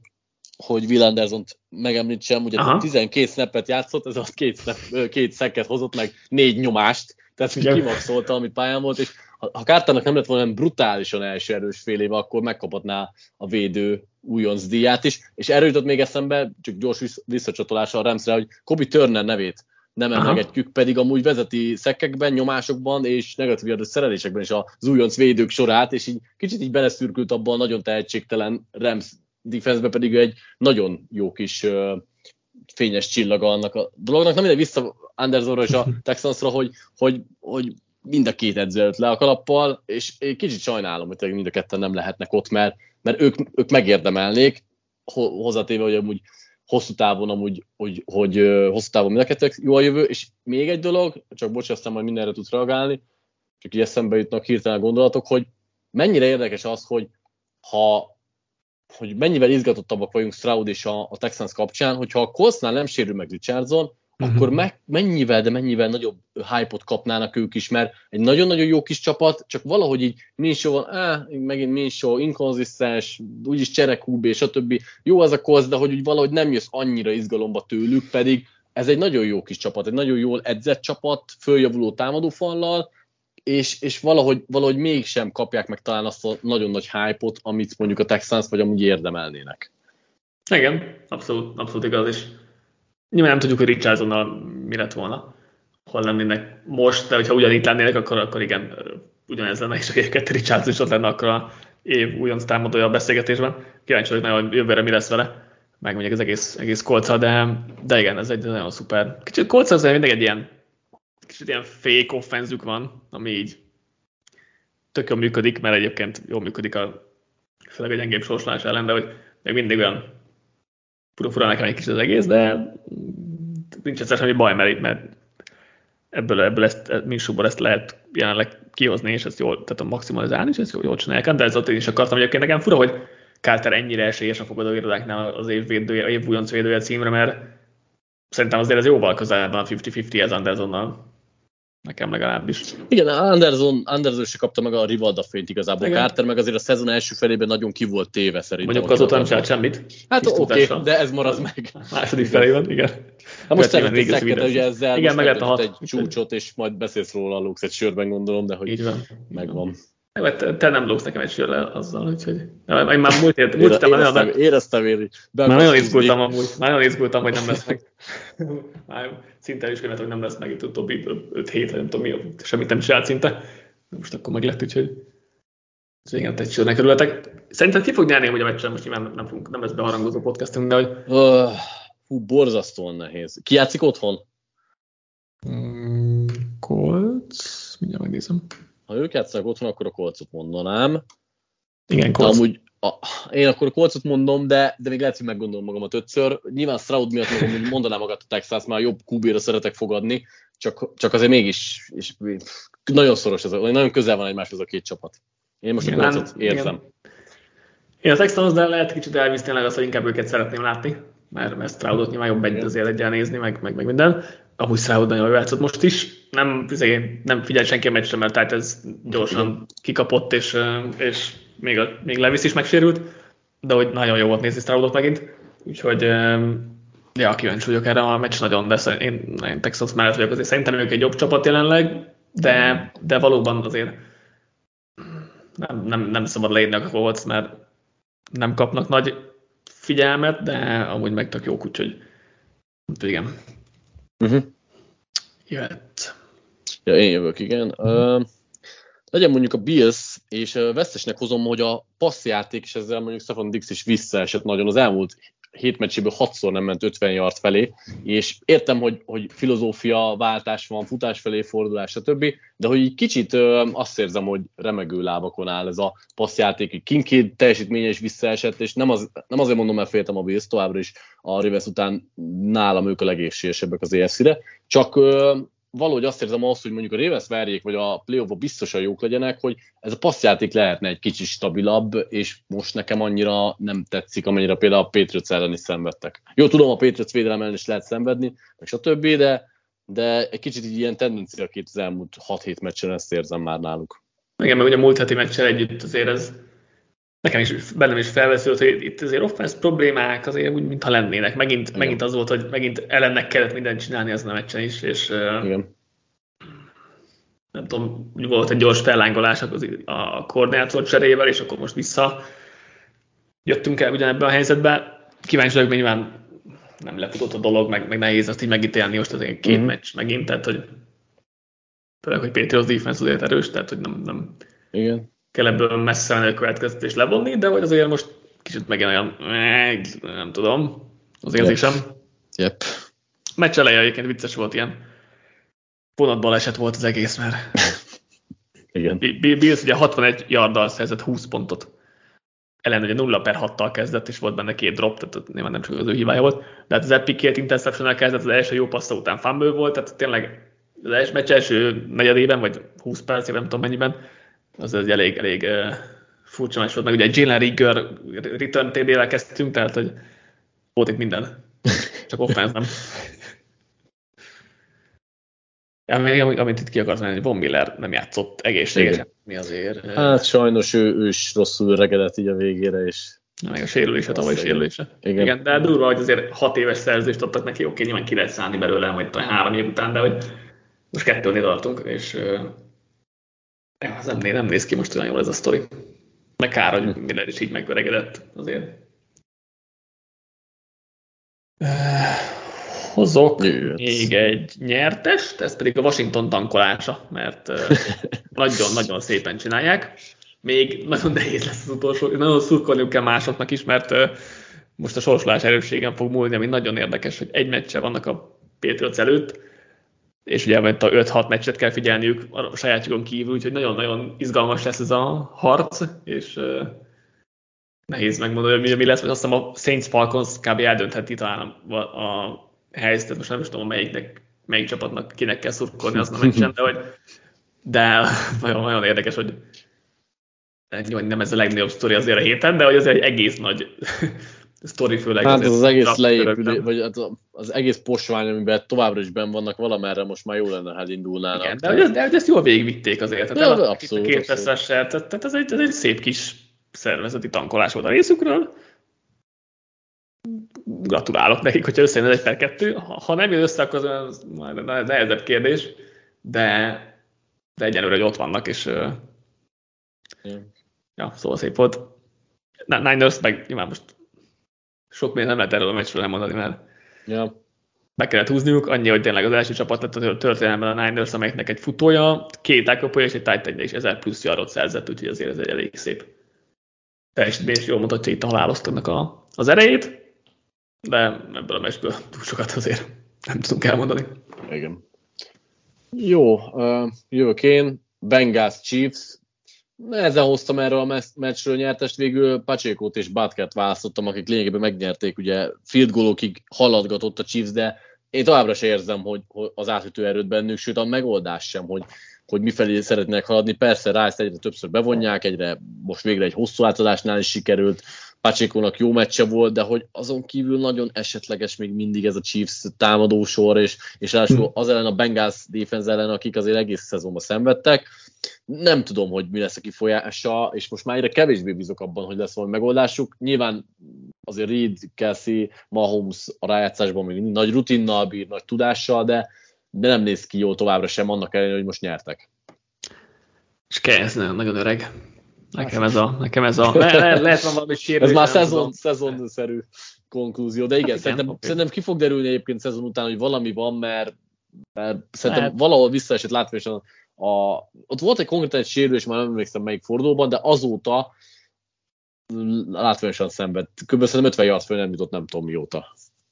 hogy Will Anderson-t megemlítsem, ugye Aha. 12 snappet játszott, ez az két, snap, két szekket hozott meg, négy nyomást, tehát hogy kimaxolta, amit pályán volt, és ha, ha Kártának nem lett volna brutálisan első erős fél éve, akkor megkaphatná a védő újonc díját is, és erről jutott még eszembe, csak gyors visszacsatolása a Ramsre, hogy Kobi Turner nevét nem emlegetjük, pedig amúgy vezeti szekkekben, nyomásokban és negatív adott szerelésekben is az újonc védők sorát, és így kicsit így beleszürkült abban a nagyon tehetségtelen Rams defense pedig egy nagyon jó kis uh, fényes csillaga annak a dolognak. Nem ide vissza Andersonra és a Texansra, hogy, hogy, hogy mind a két edző előtt le a kalappal, és én kicsit sajnálom, hogy mind a ketten nem lehetnek ott, mert, mert ők, ők megérdemelnék, hozzátéve, hogy amúgy hosszú távon amúgy, hogy, hogy hosszú távon mind jó a jövő, és még egy dolog, csak bocs, aztán majd mindenre tudsz reagálni, csak így eszembe jutnak hirtelen gondolatok, hogy mennyire érdekes az, hogy ha hogy mennyivel izgatottabbak vagyunk Stroud és a, a Texans kapcsán, hogyha a Coltsnál nem sérül meg Richardson, uh-huh. akkor me, mennyivel, de mennyivel nagyobb hype-ot kapnának ők is, mert egy nagyon-nagyon jó kis csapat, csak valahogy így Minshew van, eh, megint Minshew, inkonzisztens, úgyis UB, stb. Jó az a Colts, de hogy úgy valahogy nem jössz annyira izgalomba tőlük, pedig ez egy nagyon jó kis csapat, egy nagyon jól edzett csapat, följavuló támadófallal, és, és valahogy, valahogy mégsem kapják meg talán azt a nagyon nagy hype-ot, amit mondjuk a Texans vagy amúgy érdemelnének. Igen, abszolút, abszolút igaz, és nyilván nem tudjuk, hogy Richardsonnal mi lett volna, hol lennének most, de hogyha ugyanígy lennének, akkor, akkor igen, ugyanez lenne, és egyébként Richardson is ott lenne akkor a év újonc támadója a beszélgetésben. Kíváncsi vagyok nagyon, hogy jövőre mi lesz vele, meg mondjuk az egész, egész kolca, de, de igen, ez egy nagyon szuper. Kicsit kolca az mindig egy ilyen kicsit ilyen fake offenzük van, ami így tök jól működik, mert egyébként jól működik a főleg egy gyengébb sorsolás ellen, de hogy még mindig olyan fura, nekem egy kicsit az egész, de nincs egyszer semmi baj, mert, mert ebből, ebből ezt, Minsúból ezt lehet jelenleg kihozni, és ezt jól, tehát a maximalizálni, és ezt jól, jól csinálják. De ez ott én is akartam, hogy nekem fura, hogy Carter ennyire esélyes a fogadó irodáknál az év, védője, év újonc védője címre, mert szerintem azért ez jóval közelebb van a 50-50 ez Andersonnal. Nekem legalábbis. Igen, Anderson, Anderson se kapta meg a Rivalda fényt igazából. Igen. Carter meg azért a szezon első felében nagyon ki volt téve szerintem. Mondjuk azóta nem csinált semmit. Hát oké, okay, de ez marad meg. A második felében, igen. Hát most szekket, ugye ezzel igen, meg lehet egy csúcsot, és majd beszélsz róla, lóksz egy sörben gondolom, de hogy Így van. megvan. Te, te nem lógsz nekem egy sörre azzal, úgyhogy... Én már múlt ért, múlt éreztem, éreztem, nagyon, éreztem én. Már nagyon izgultam amúgy, már nagyon izgultam, hogy nem lesz meg. Már szinte is hogy nem lesz meg itt utóbbi 5 hét, nem tudom mi, semmit nem csinált szinte. Most akkor meg lett, úgyhogy igen, egy sőnek örületek. Szerintem ki fog nyerni hogy a meccsen, most nyilván nem, fogunk, nem lesz beharangozó podcastunk, de hogy... Uh, hú, borzasztóan nehéz. Ki játszik otthon? Mm, Colts, mindjárt megnézem. Ha ők játszanak otthon, akkor a Colcot mondanám. Igen, Colts. Amúgy a, én akkor a Colcot mondom, de, de még lehet, hogy meggondolom magamat ötször. Nyilván Stroud miatt magam, mondanám magát a Texas, már jobb QB-ra szeretek fogadni, csak, csak azért mégis és nagyon szoros ez, nagyon közel van egymáshoz a két csapat. Én most a Colcot érzem. Igen. Én a Texans, de lehet kicsit elvisz tényleg azt, hogy inkább őket szeretném látni, mert, mert Stroudot nyilván jobb egy azért egyel nézni, meg, meg, meg minden. Ahogy Stroud nagyon jól játszott most is, nem, nem figyelt senki a meccsre, mert tehát ez gyorsan kikapott, és, és még, a, még Levis is megsérült, de hogy nagyon jó volt nézni Stroudot megint, úgyhogy ja, kíváncsi vagyok erre a meccs nagyon, de én, én Texas mellett vagyok, azért szerintem ők egy jobb csapat jelenleg, de, de valóban azért nem, nem, nem szabad leírni a Colts, mert nem kapnak nagy figyelmet, de amúgy meg tök jók, úgyhogy igen. Uh-huh. Jöhet. Ja, én jövök, igen. Uh, legyen mondjuk a Bills, és vesztesnek hozom, hogy a passzjáték, és ezzel mondjuk Stefan Dix is visszaesett nagyon az elmúlt hét meccséből hatszor nem ment 50 yard felé, és értem, hogy, hogy filozófia váltás van, futás felé fordulás, stb., de hogy egy kicsit ö, azt érzem, hogy remegő lábakon áll ez a passzjáték, Kinkéd teljesítménye is visszaesett, és nem, az, nem azért mondom, mert féltem a Bills, továbbra is a Rivers után nálam ők a legészségesebbek az EFC-re, csak ö, valahogy azt érzem ahhoz, hogy mondjuk a Ravens verjék, vagy a play biztosan jók legyenek, hogy ez a passzjáték lehetne egy kicsit stabilabb, és most nekem annyira nem tetszik, amennyire például a Patriots ellen is szenvedtek. Jó, tudom, a Patriots védelem ellen is lehet szenvedni, meg stb., de, de egy kicsit így ilyen tendenciaként az elmúlt 6-7 meccsen ezt érzem már náluk. Igen, meg ugye a múlt heti meccsen együtt azért ez nekem is bennem is felveszült, hogy itt azért offense problémák azért úgy, mintha lennének. Megint, Igen. megint az volt, hogy megint ellennek kellett mindent csinálni ezen a meccsen is, és Igen. nem tudom, volt egy gyors fellángolás a koordinátor cserével, és akkor most vissza jöttünk el ugyanebben a helyzetbe. Kíváncsi vagyok, nyilván nem lefutott a dolog, meg, meg nehéz azt így megítélni, most azért két mm. meccs megint, tehát hogy főleg, hogy Patriots defense azért erős, tehát hogy nem, nem Igen kell ebből messze menő következtetés levonni, de hogy azért most kicsit megint olyan, nem tudom, az érzésem. Yep. yep. Meccs eleje egyébként vicces volt ilyen. Vonatban eset volt az egész, mert Igen. Bills ugye 61 yarddal szerzett 20 pontot. Ellen ugye 0 per 6-tal kezdett, és volt benne két drop, tehát nyilván nem csak az ő hibája volt. De hát az Epic két interception kezdett, az első jó passza után fumble volt, tehát tényleg az első meccs első negyedében, vagy 20 percében, nem tudom mennyiben, az egy elég, elég furcsa meccs volt, meg ugye Jalen Rigger return TD-vel kezdtünk, tehát hogy volt itt minden, csak offense nem. Ja, még amit itt ki akarsz hogy Von Miller nem játszott egészségesen. Mi azért? Hát sajnos ő, ő is rosszul öregedett így a végére, és Na, meg a sérülése, tavaly sérülése. Igen. Igen. de durva, hogy azért hat éves szerzést adtak neki, oké, nyilván ki lehet szállni belőle, majd talán három év után, de hogy most kettőnél tartunk, és Az nem, nem néz ki most olyan jól ez a sztori. Meg kár, hogy minden is így megveregedett azért. Hozok Jött. még egy nyertest, ez pedig a Washington tankolása, mert nagyon-nagyon szépen csinálják. Még nagyon nehéz lesz az utolsó, nagyon szurkolniuk kell másoknak is, mert most a sorsolás erősségen fog múlni, ami nagyon érdekes, hogy egy meccse vannak a Patriots előtt, és ugye a 5-6 meccset kell figyelniük a sajátjukon kívül, úgyhogy nagyon-nagyon izgalmas lesz ez a harc, és uh, nehéz megmondani, hogy mi lesz, mert azt hiszem a Saints Falcons kb. eldöntheti talán a, a helyzetet, most nem is tudom, melyiknek, melyik csapatnak kinek kell szurkolni azon a meccsen, de, hogy, de nagyon, nagyon érdekes, hogy nem ez a legnagyobb sztori azért a héten, de hogy azért egy egész nagy sztori főleg. Hát az, az egész leépülő, vagy az, az egész posvány, amiben továbbra is benn vannak, valamerre most már jó lenne, hát indulnának. Igen, de, hogy, de hogy ezt jól végigvitték azért. Tehát ja, abszolút, két abszolút. tehát, tehát ez, egy, ez egy szép kis szervezeti tankolás volt a részükről. Gratulálok nekik, hogyha összejön egy per kettő. Ha, ha nem jön össze, akkor az majd nehezebb kérdés, de, de egyenlőre, hogy ott vannak, és ja, ja szóval szép volt. Niners meg nyilván most sok minden nem lehet erről a meccsről elmondani, mert ja. be kellett húzniuk, annyi, hogy tényleg az első csapat lett a történelemben a Niners, amelyeknek egy futója, két elkapója és egy tight és 1000 plusz yardot szerzett, úgyhogy azért ez egy elég szép teljesítmény, és jól mutatja itt a haláloztatnak a, az erejét, de ebből a meccsből túl sokat azért nem tudunk elmondani. Igen. Jó, uh, jövök én. Bengals Chiefs. Nehezen hoztam erről a meccsről nyertest, végül Pacsékót és Batkert választottam, akik lényegében megnyerték, ugye field goalokig haladgatott a Chiefs, de én továbbra sem érzem, hogy, hogy az átütő erőt bennük, sőt a megoldás sem, hogy, hogy mifelé szeretnének haladni. Persze Rice egyre többször bevonják, egyre most végre egy hosszú átadásnál is sikerült, Pacsékónak jó meccse volt, de hogy azon kívül nagyon esetleges még mindig ez a Chiefs támadósor, és, és ráadásul az ellen a Bengals defense ellen, akik azért egész szezonban szenvedtek. Nem tudom, hogy mi lesz a kifolyása, és most már egyre kevésbé bízok abban, hogy lesz valami megoldásuk. Nyilván azért Reed, Kelsey, Mahomes a rájátszásban még nagy rutinnal bír, nagy tudással, de, de nem néz ki jól továbbra sem, annak ellenére, hogy most nyertek. És Kelsey nagyon, nagyon öreg. Nekem ez a, nekem ez a, le, le, lehet van valami sérülés. Ez már szezon, szezonszerű konklúzió, de igen, hát szerintem, okay. szerintem ki fog derülni egyébként szezon után, hogy valami van, mert, mert szerintem lehet. valahol visszaesett látványosan a, ott volt egy konkrétan egy sérülés, már nem emlékszem melyik fordulóban, de azóta látványosan szenved. Kb. szerintem 50 yard föl nem jutott, nem tudom mióta.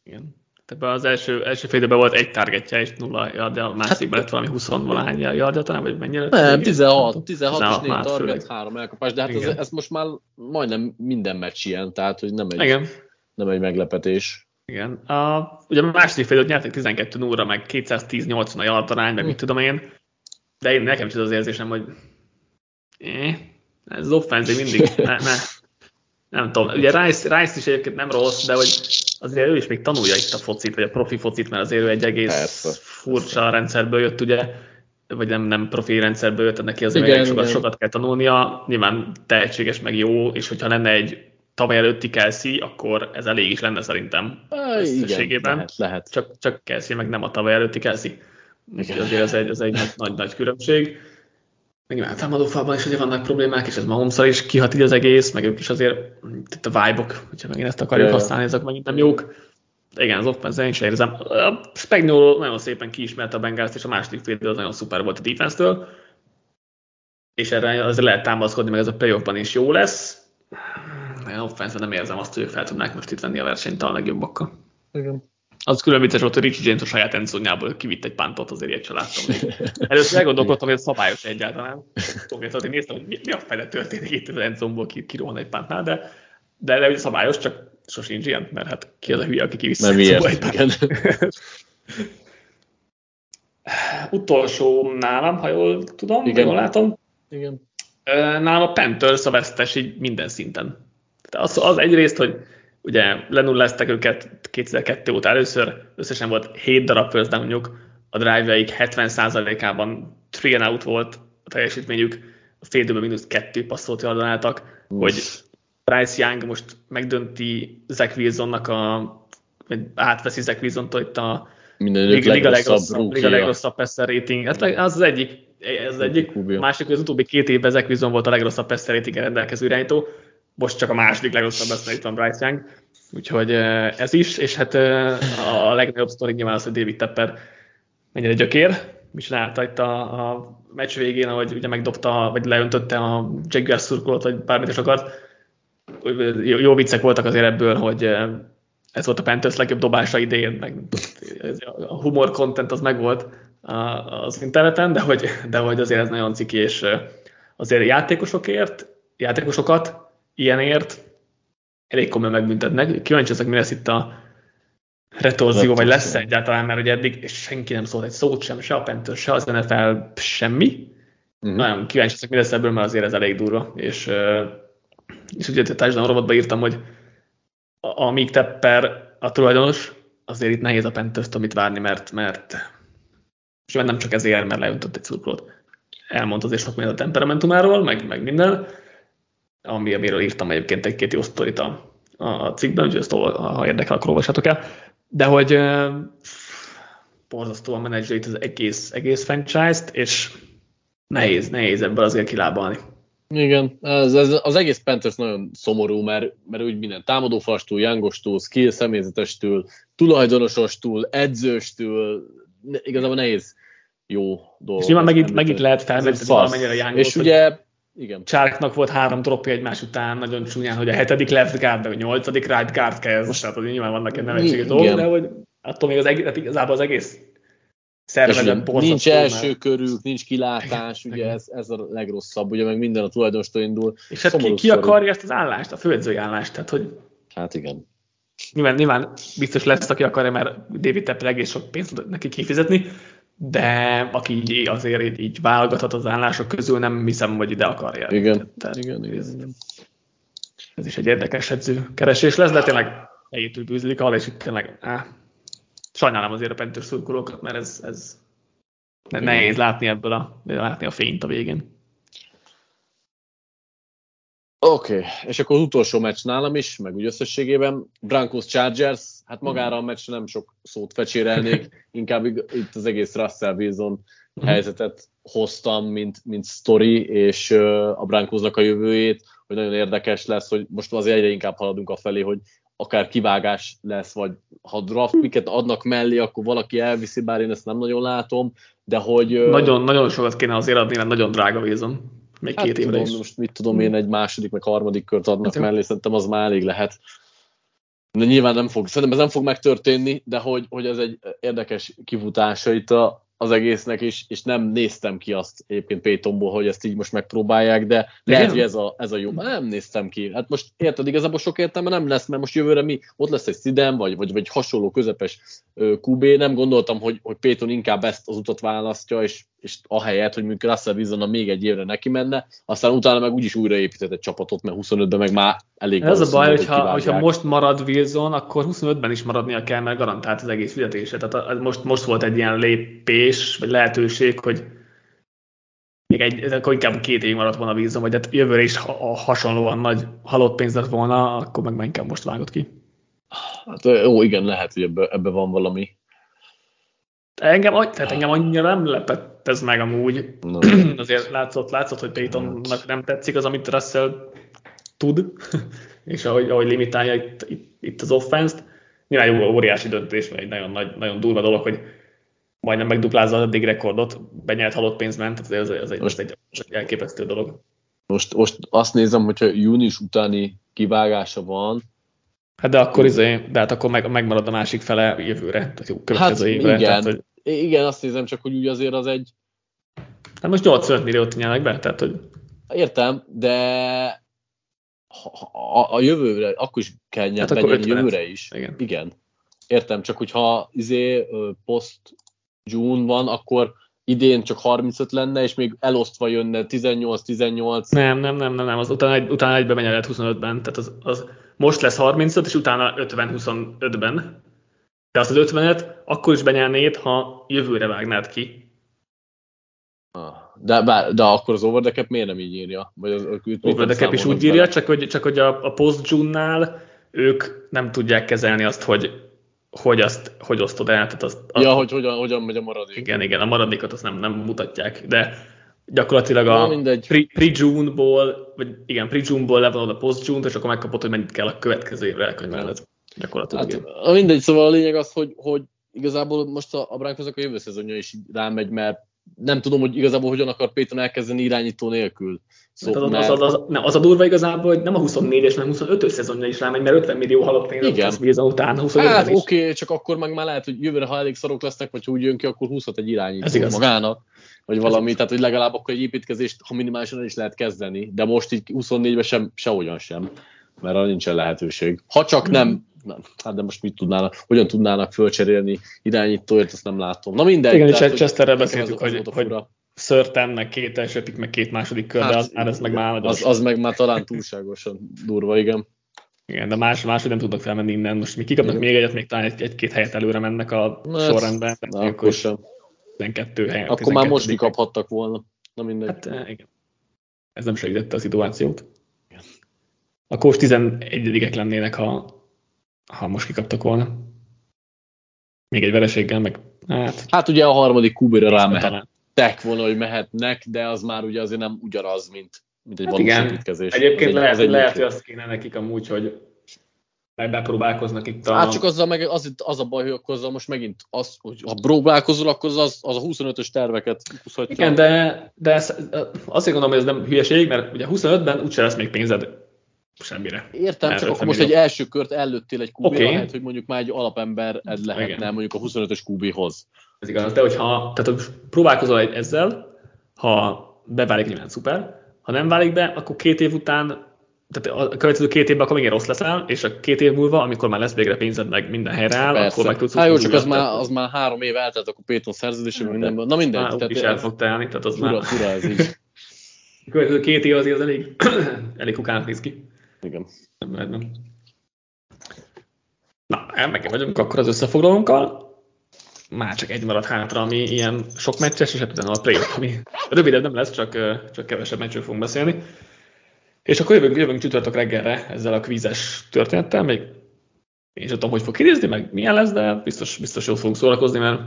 Igen. Ebben az első, első félidőben volt egy targetje és nulla yard, de a másikban hát, lett valami 20 valahány yardja talán, vagy mennyire? Nem, 16, 16, 16 és 4 target, 3 elkapás, de hát ez, ez, most már majdnem minden meccs ilyen, tehát hogy nem egy, Igen. nem egy meglepetés. Igen. A, ugye a második félidőt nyertek 12 0 meg 210-80 a yard arány, meg hm. mit tudom én, de én nekem is az érzésem, hogy eh, ez az offenzív mindig, ne, ne, nem tudom, ugye Rice, Rice is egyébként nem rossz, de hogy azért ő is még tanulja itt a focit, vagy a profi focit, mert azért ő egy egész Persze. furcsa rendszerből jött, ugye, vagy nem, nem profi rendszerből jött, neki azért igen, sokat, igen. sokat kell tanulnia, nyilván tehetséges, meg jó, és hogyha lenne egy tavaly előtti Kelsey, akkor ez elég is lenne szerintem összességében. Lehet, lehet. Csak, csak Kelsey, meg nem a tavaly előtti Kelsey. Úgyhogy azért ez egy, ez egy nagy, nagy különbség meg nyilván támadófalban is ugye vannak problémák, és ez mahomes is kihat így az egész, meg ők is azért, itt a vibe-ok, hogyha megint ezt akarjuk yeah. használni, ezek megint nem jók. De igen, az offense én is érzem. A Spagnuolo nagyon szépen kiismerte a Bengals, és a második fél az nagyon szuper volt a defense-től. És erre azért lehet támaszkodni, meg ez a playoffban is jó lesz. De offense nem érzem azt, hogy ők fel tudnák most itt venni a versenyt a legjobbakkal. Igen az külön vicces volt, hogy Richie James a saját enzónyából kivitt egy pántot, azért ilyet még. Először meggondolkodtam, hogy ez szabályos egyáltalán. Konkrétan én néztem, hogy mi, mi a fele történik itt az enzónból ki, kirohan egy pántnál, de, de, de szabályos, csak sosincs ilyen, mert hát ki az a hülye, aki kivisz Nem miért, egy igen. Utolsó nálam, ha jól tudom, igen. jól látom. Igen. Nálam a Panthers a vesztes így minden szinten. De az, az egyrészt, hogy ugye lenullázták őket 2002 óta először, összesen volt 7 darab first downjuk, a drive-jaik 70%-ában three and out volt a teljesítményük, a fél időben mínusz kettő passzolt jardonáltak, hogy Bryce Young most megdönti Zach Wilsonnak a, átveszi Zach Wilson-tól itt a liga, liga legrosszabb, liga legrosszabb passer rating. Hát az az egyik, ez az egyik. Másik, hogy az utóbbi két évben Zach Wilson volt a legrosszabb passer rating rendelkező irányító, most csak a második legrosszabb lesz, itt van Bryce Young. Úgyhogy ez is, és hát a legnagyobb sztori nyilván az, hogy David Tepper mennyire gyökér, mi csinálta itt a, a meccs végén, ahogy ugye megdobta, vagy leöntötte a Jaguars szurkolót, vagy bármit sokat. Jó, jó viccek voltak azért ebből, hogy ez volt a Panthers legjobb dobása idén, meg a humor content az megvolt az interneten, de hogy, de hogy azért ez nagyon ciki, és azért játékosokért, játékosokat ilyenért elég komolyan megbüntetnek. Kíváncsi ezek, mi lesz itt a retorzió, vagy lesz egyáltalán, mert ugye eddig senki nem szólt egy szót sem, se a Panthers, se az NFL, semmi. Uh-huh. Nagyon kíváncsi ezek, mi lesz ebből, mert azért ez elég durva. És, és ugye a társadalom robotba írtam, hogy amíg Tepper a tulajdonos, azért itt nehéz a panthers amit várni, mert, mert és nem csak ezért, mert leöntött egy szurkolót. Elmondta azért sok minden a temperamentumáról, meg, meg minden, ami, amiről írtam egyébként egy-két jó sztorit a, a cikkben, úgyhogy ezt ha érdekel, akkor olvashatok el. De hogy uh, borzasztóan menedzseli az egész, egész franchise-t, és nehéz, nehéz ebből azért kilábalni. Igen, ez, ez, az egész Panthers nagyon szomorú, mert, mert úgy minden támadófastól, jángostól, skill személyzetestől, tulajdonosostól, edzőstől, igazából nehéz jó dolgok. És nyilván megint, megint lehet felvenni valamennyire Youngot, És ugye igen. Csárknak volt három dropja egymás után, nagyon csúnyán, hogy a hetedik left guard, meg a nyolcadik right guard kezd, most hogy nyilván vannak egy nevetséges dolgok, de hogy attól még az egész, hát igazából az egész szervezet Nincs első mert... körük, nincs kilátás, igen, ugye igen. Ez, ez a legrosszabb, ugye meg minden a tulajdonostól indul. És hát ki, ki akarja ezt az állást, a főedzői állást, tehát hogy... Hát igen. Nyilván, nyilván biztos lesz, aki akarja, mert David Tepper egész sok pénzt neki kifizetni, de aki így azért így, így válogathat az állások közül, nem hiszem, hogy ide akarja. Igen, Tehát, igen, igen, ez, igen. Ez is egy érdekes edző keresés lesz, de tényleg helyétől bűzlik, ahol és itt tényleg á, sajnálom azért a Panthers szurkolókat, mert ez, ez nehéz látni ebből a, látni a fényt a végén. Oké, okay. és akkor az utolsó meccs nálam is, meg úgy összességében, Broncos Chargers, hát magára a meccs nem sok szót fecsérelnék, inkább itt az egész Russell Wilson mhm. helyzetet hoztam, mint, mint story, és a Broncosnak a jövőjét, hogy nagyon érdekes lesz, hogy most azért egyre inkább haladunk a felé, hogy akár kivágás lesz, vagy ha draft picket adnak mellé, akkor valaki elviszi, bár én ezt nem nagyon látom, de hogy... Nagyon, nagyon sokat kéne azért adni, mert nagyon drága Wilson. Még hát két évre tudom, is. Most mit tudom én, egy második, meg harmadik kört adnak hát, mellé, szerintem az már elég lehet. De nyilván nem fog, szerintem ez nem fog megtörténni, de hogy, hogy ez egy érdekes kifutása itt a, az egésznek, és, és nem néztem ki azt egyébként Pétomból, hogy ezt így most megpróbálják, de lehet, hogy ez a, ez a jó. Nem néztem ki. Hát most érted, igazából sok értelme nem lesz, mert most jövőre mi, ott lesz egy Szidem, vagy, vagy, vagy hasonló közepes QB, nem gondoltam, hogy, hogy Péton inkább ezt az utat választja, és, és ahelyett, hogy mondjuk Russell Wilson még egy évre neki menne, aztán utána meg úgyis újraépített egy csapatot, mert 25-ben meg már elég Ez a baj, hogyha, hogyha most marad Wilson, akkor 25-ben is maradnia kell, mert garantált az egész fizetése. Tehát most, most volt egy ilyen lépés, vagy lehetőség, hogy még egy, akkor inkább két év maradt volna Wilson, vagy hát jövőre is ha, hasonlóan nagy halott pénz lett volna, akkor meg inkább most vágott ki. Hát jó, igen, lehet, hogy ebbe, ebbe van valami. Engem, tehát engem annyira nem lepett ez meg amúgy. No. Azért látszott, látszott, hogy Paytonnak nem tetszik az, amit Russell tud, és ahogy, ahogy limitálja itt, itt, itt az offense-t. Nyilván jó, óriási döntés, mert egy nagyon, nagy, nagyon durva dolog, hogy majdnem megduplázza az eddig rekordot, benyelt halott pénzment, tehát ez, ez, egy, most, egy, egy elképesztő dolog. Most, most azt nézem, hogyha június utáni kivágása van, Hát de akkor izé, de hát akkor meg, megmarad a másik fele jövőre, tehát jó, következő hát, évre. Igen. Tehát, hogy... igen, azt nézem, csak hogy úgy azért az egy... Hát most 85 milliót nyelnek be, tehát hogy... Értem, de a, a jövőre, akkor is kell nyerni, hát akkor jövőre is. Igen. igen. Értem, csak hogyha izé post June van, akkor idén csak 35 lenne, és még elosztva jönne 18-18. Nem, nem, nem, nem, nem, az utána, egy, utána egybe megy 25-ben, tehát az, az, most lesz 35, és utána 50-25-ben. De azt az 50-et akkor is benyelnéd, ha jövőre vágnád ki. Ah, de, de akkor az over the cap miért nem így írja? Vagy az, over the cap is úgy írja, csak hogy, csak hogy a, a post June-nál ők nem tudják kezelni azt, hogy hogy azt, hogy osztod el. Tehát azt, azt, ja, hogy hogyan, hogyan megy a maradék. Igen, igen, a maradékot azt nem, nem mutatják, de gyakorlatilag a pre-June-ból, vagy igen, pre-June-ból levonod a post-June-t, és akkor megkapod, hogy mennyit kell a következő évre elkönyvelned. Gyakorlatilag. Hát, mindegy, szóval a lényeg az, hogy, hogy igazából most a, a Broncosnak a jövő szezonja is rámegy, mert nem tudom, hogy igazából hogyan akar Péton elkezdeni irányító nélkül. Szóval, az, az, az, az, nem, az a durva igazából, hogy nem a 24-es, hanem 25-ös szezonja is rámegy, mert 50 millió halott Igen. Bíza után. 25 hát oké, okay, csak akkor meg már lehet, hogy jövőre, ha elég szarok lesznek, vagy úgy jön ki, akkor 20 egy irányító Ez igaz. magának, vagy valami, tehát hogy legalább akkor egy építkezést, ha minimálisan el is lehet kezdeni, de most így 24-ben sem, sehogyan sem, mert arra nincsen lehetőség. Ha csak nem nem, hát de most mit tudnának, hogyan tudnának fölcserélni irányítóért, azt nem látom. Na mindegy. Igen, és Chesterrel beszéltük, hogy, hogy Szörten, meg két első meg két második kör, hát, de az, már ez meg már az, az meg már talán túlságosan durva, igen. Igen, de más, máshogy nem tudnak felmenni innen. Most mi kikapnak még egyet, még talán egy, egy-két helyet előre mennek a hát, sorrendben. Na, akkor sem. 12 hely. Akkor 12 már most kikaphattak volna. Na mindegy. Hát eh, igen. Ez nem segítette a szituációt. A kós 11 lennének, ha, ha most kikaptak volna. Még egy vereséggel, meg hát... Hát ugye a harmadik kubira rámehet tek volna, hogy mehetnek, de az már ugye azért nem ugyanaz, mint mint egy Hát valós igen. építkezés. Egyébként egy- lehet, egy lehet, hogy azt kéne nekik amúgy, hogy bepróbálkoznak itt a... Hát csak azzal meg az, az a baj, hogy akkor azzal most megint az, hogy ha próbálkozol, akkor az, az, az a 25-ös terveket húzhatja. Igen, de, de ez, azért gondolom, hogy ez nem hülyeség, mert ugye 25-ben úgyse lesz még pénzed semmire. Értem, csak akkor most egy első kört előttél egy QB-ra, Oké. okay. lehet, hogy mondjuk már egy alapember ez lehetne Igen. mondjuk a 25-ös QB-hoz. Ez igaz, de hogyha tehát, próbálkozol egy ezzel, ha beválik nyilván szuper, ha nem válik be, akkor két év után, tehát a következő két évben akkor még rossz leszel, és a két év múlva, amikor már lesz végre pénzed, meg minden helyre áll, akkor meg tudsz Hát jó, csak az már, az már három év eltelt, akkor Péton szerződésében De- mindenben. Na mindegy, Már is el fog telni, tehát az fura, már fura ez így. a következő két év azért az elég, elég kukának néz ki. Igen. Nem. Na, meg vagyunk akkor az összefoglalónkkal. Már csak egy maradt hátra, ami ilyen sok meccses, és hát utána a playoff, ami rövidebb nem lesz, csak, csak kevesebb meccsről fogunk beszélni. És akkor jövünk, jövünk csütörtök reggelre ezzel a kvízes történettel, még én sem tudom, hogy fog kinézni, meg milyen lesz, de biztos, biztos jól fogunk szórakozni, mert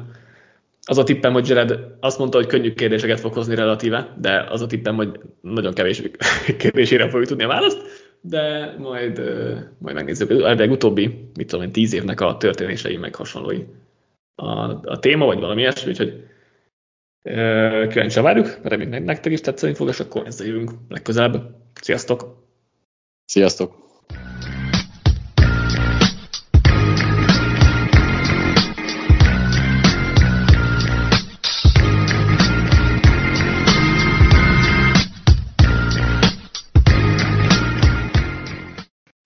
az a tippem, hogy Jared azt mondta, hogy könnyű kérdéseket fog hozni relatíve, de az a tippem, hogy nagyon kevés kérdésére fogjuk tudni a választ, de majd, majd megnézzük. Elvileg utóbbi, mit tudom én, tíz évnek a történései, meg hasonlói a, a téma, vagy valami ilyesmi, úgyhogy kíváncsian várjuk, reméljük meg nektek is tetszeni fog, és akkor ezzel jövünk legközelebb. Sziasztok! Sziasztok!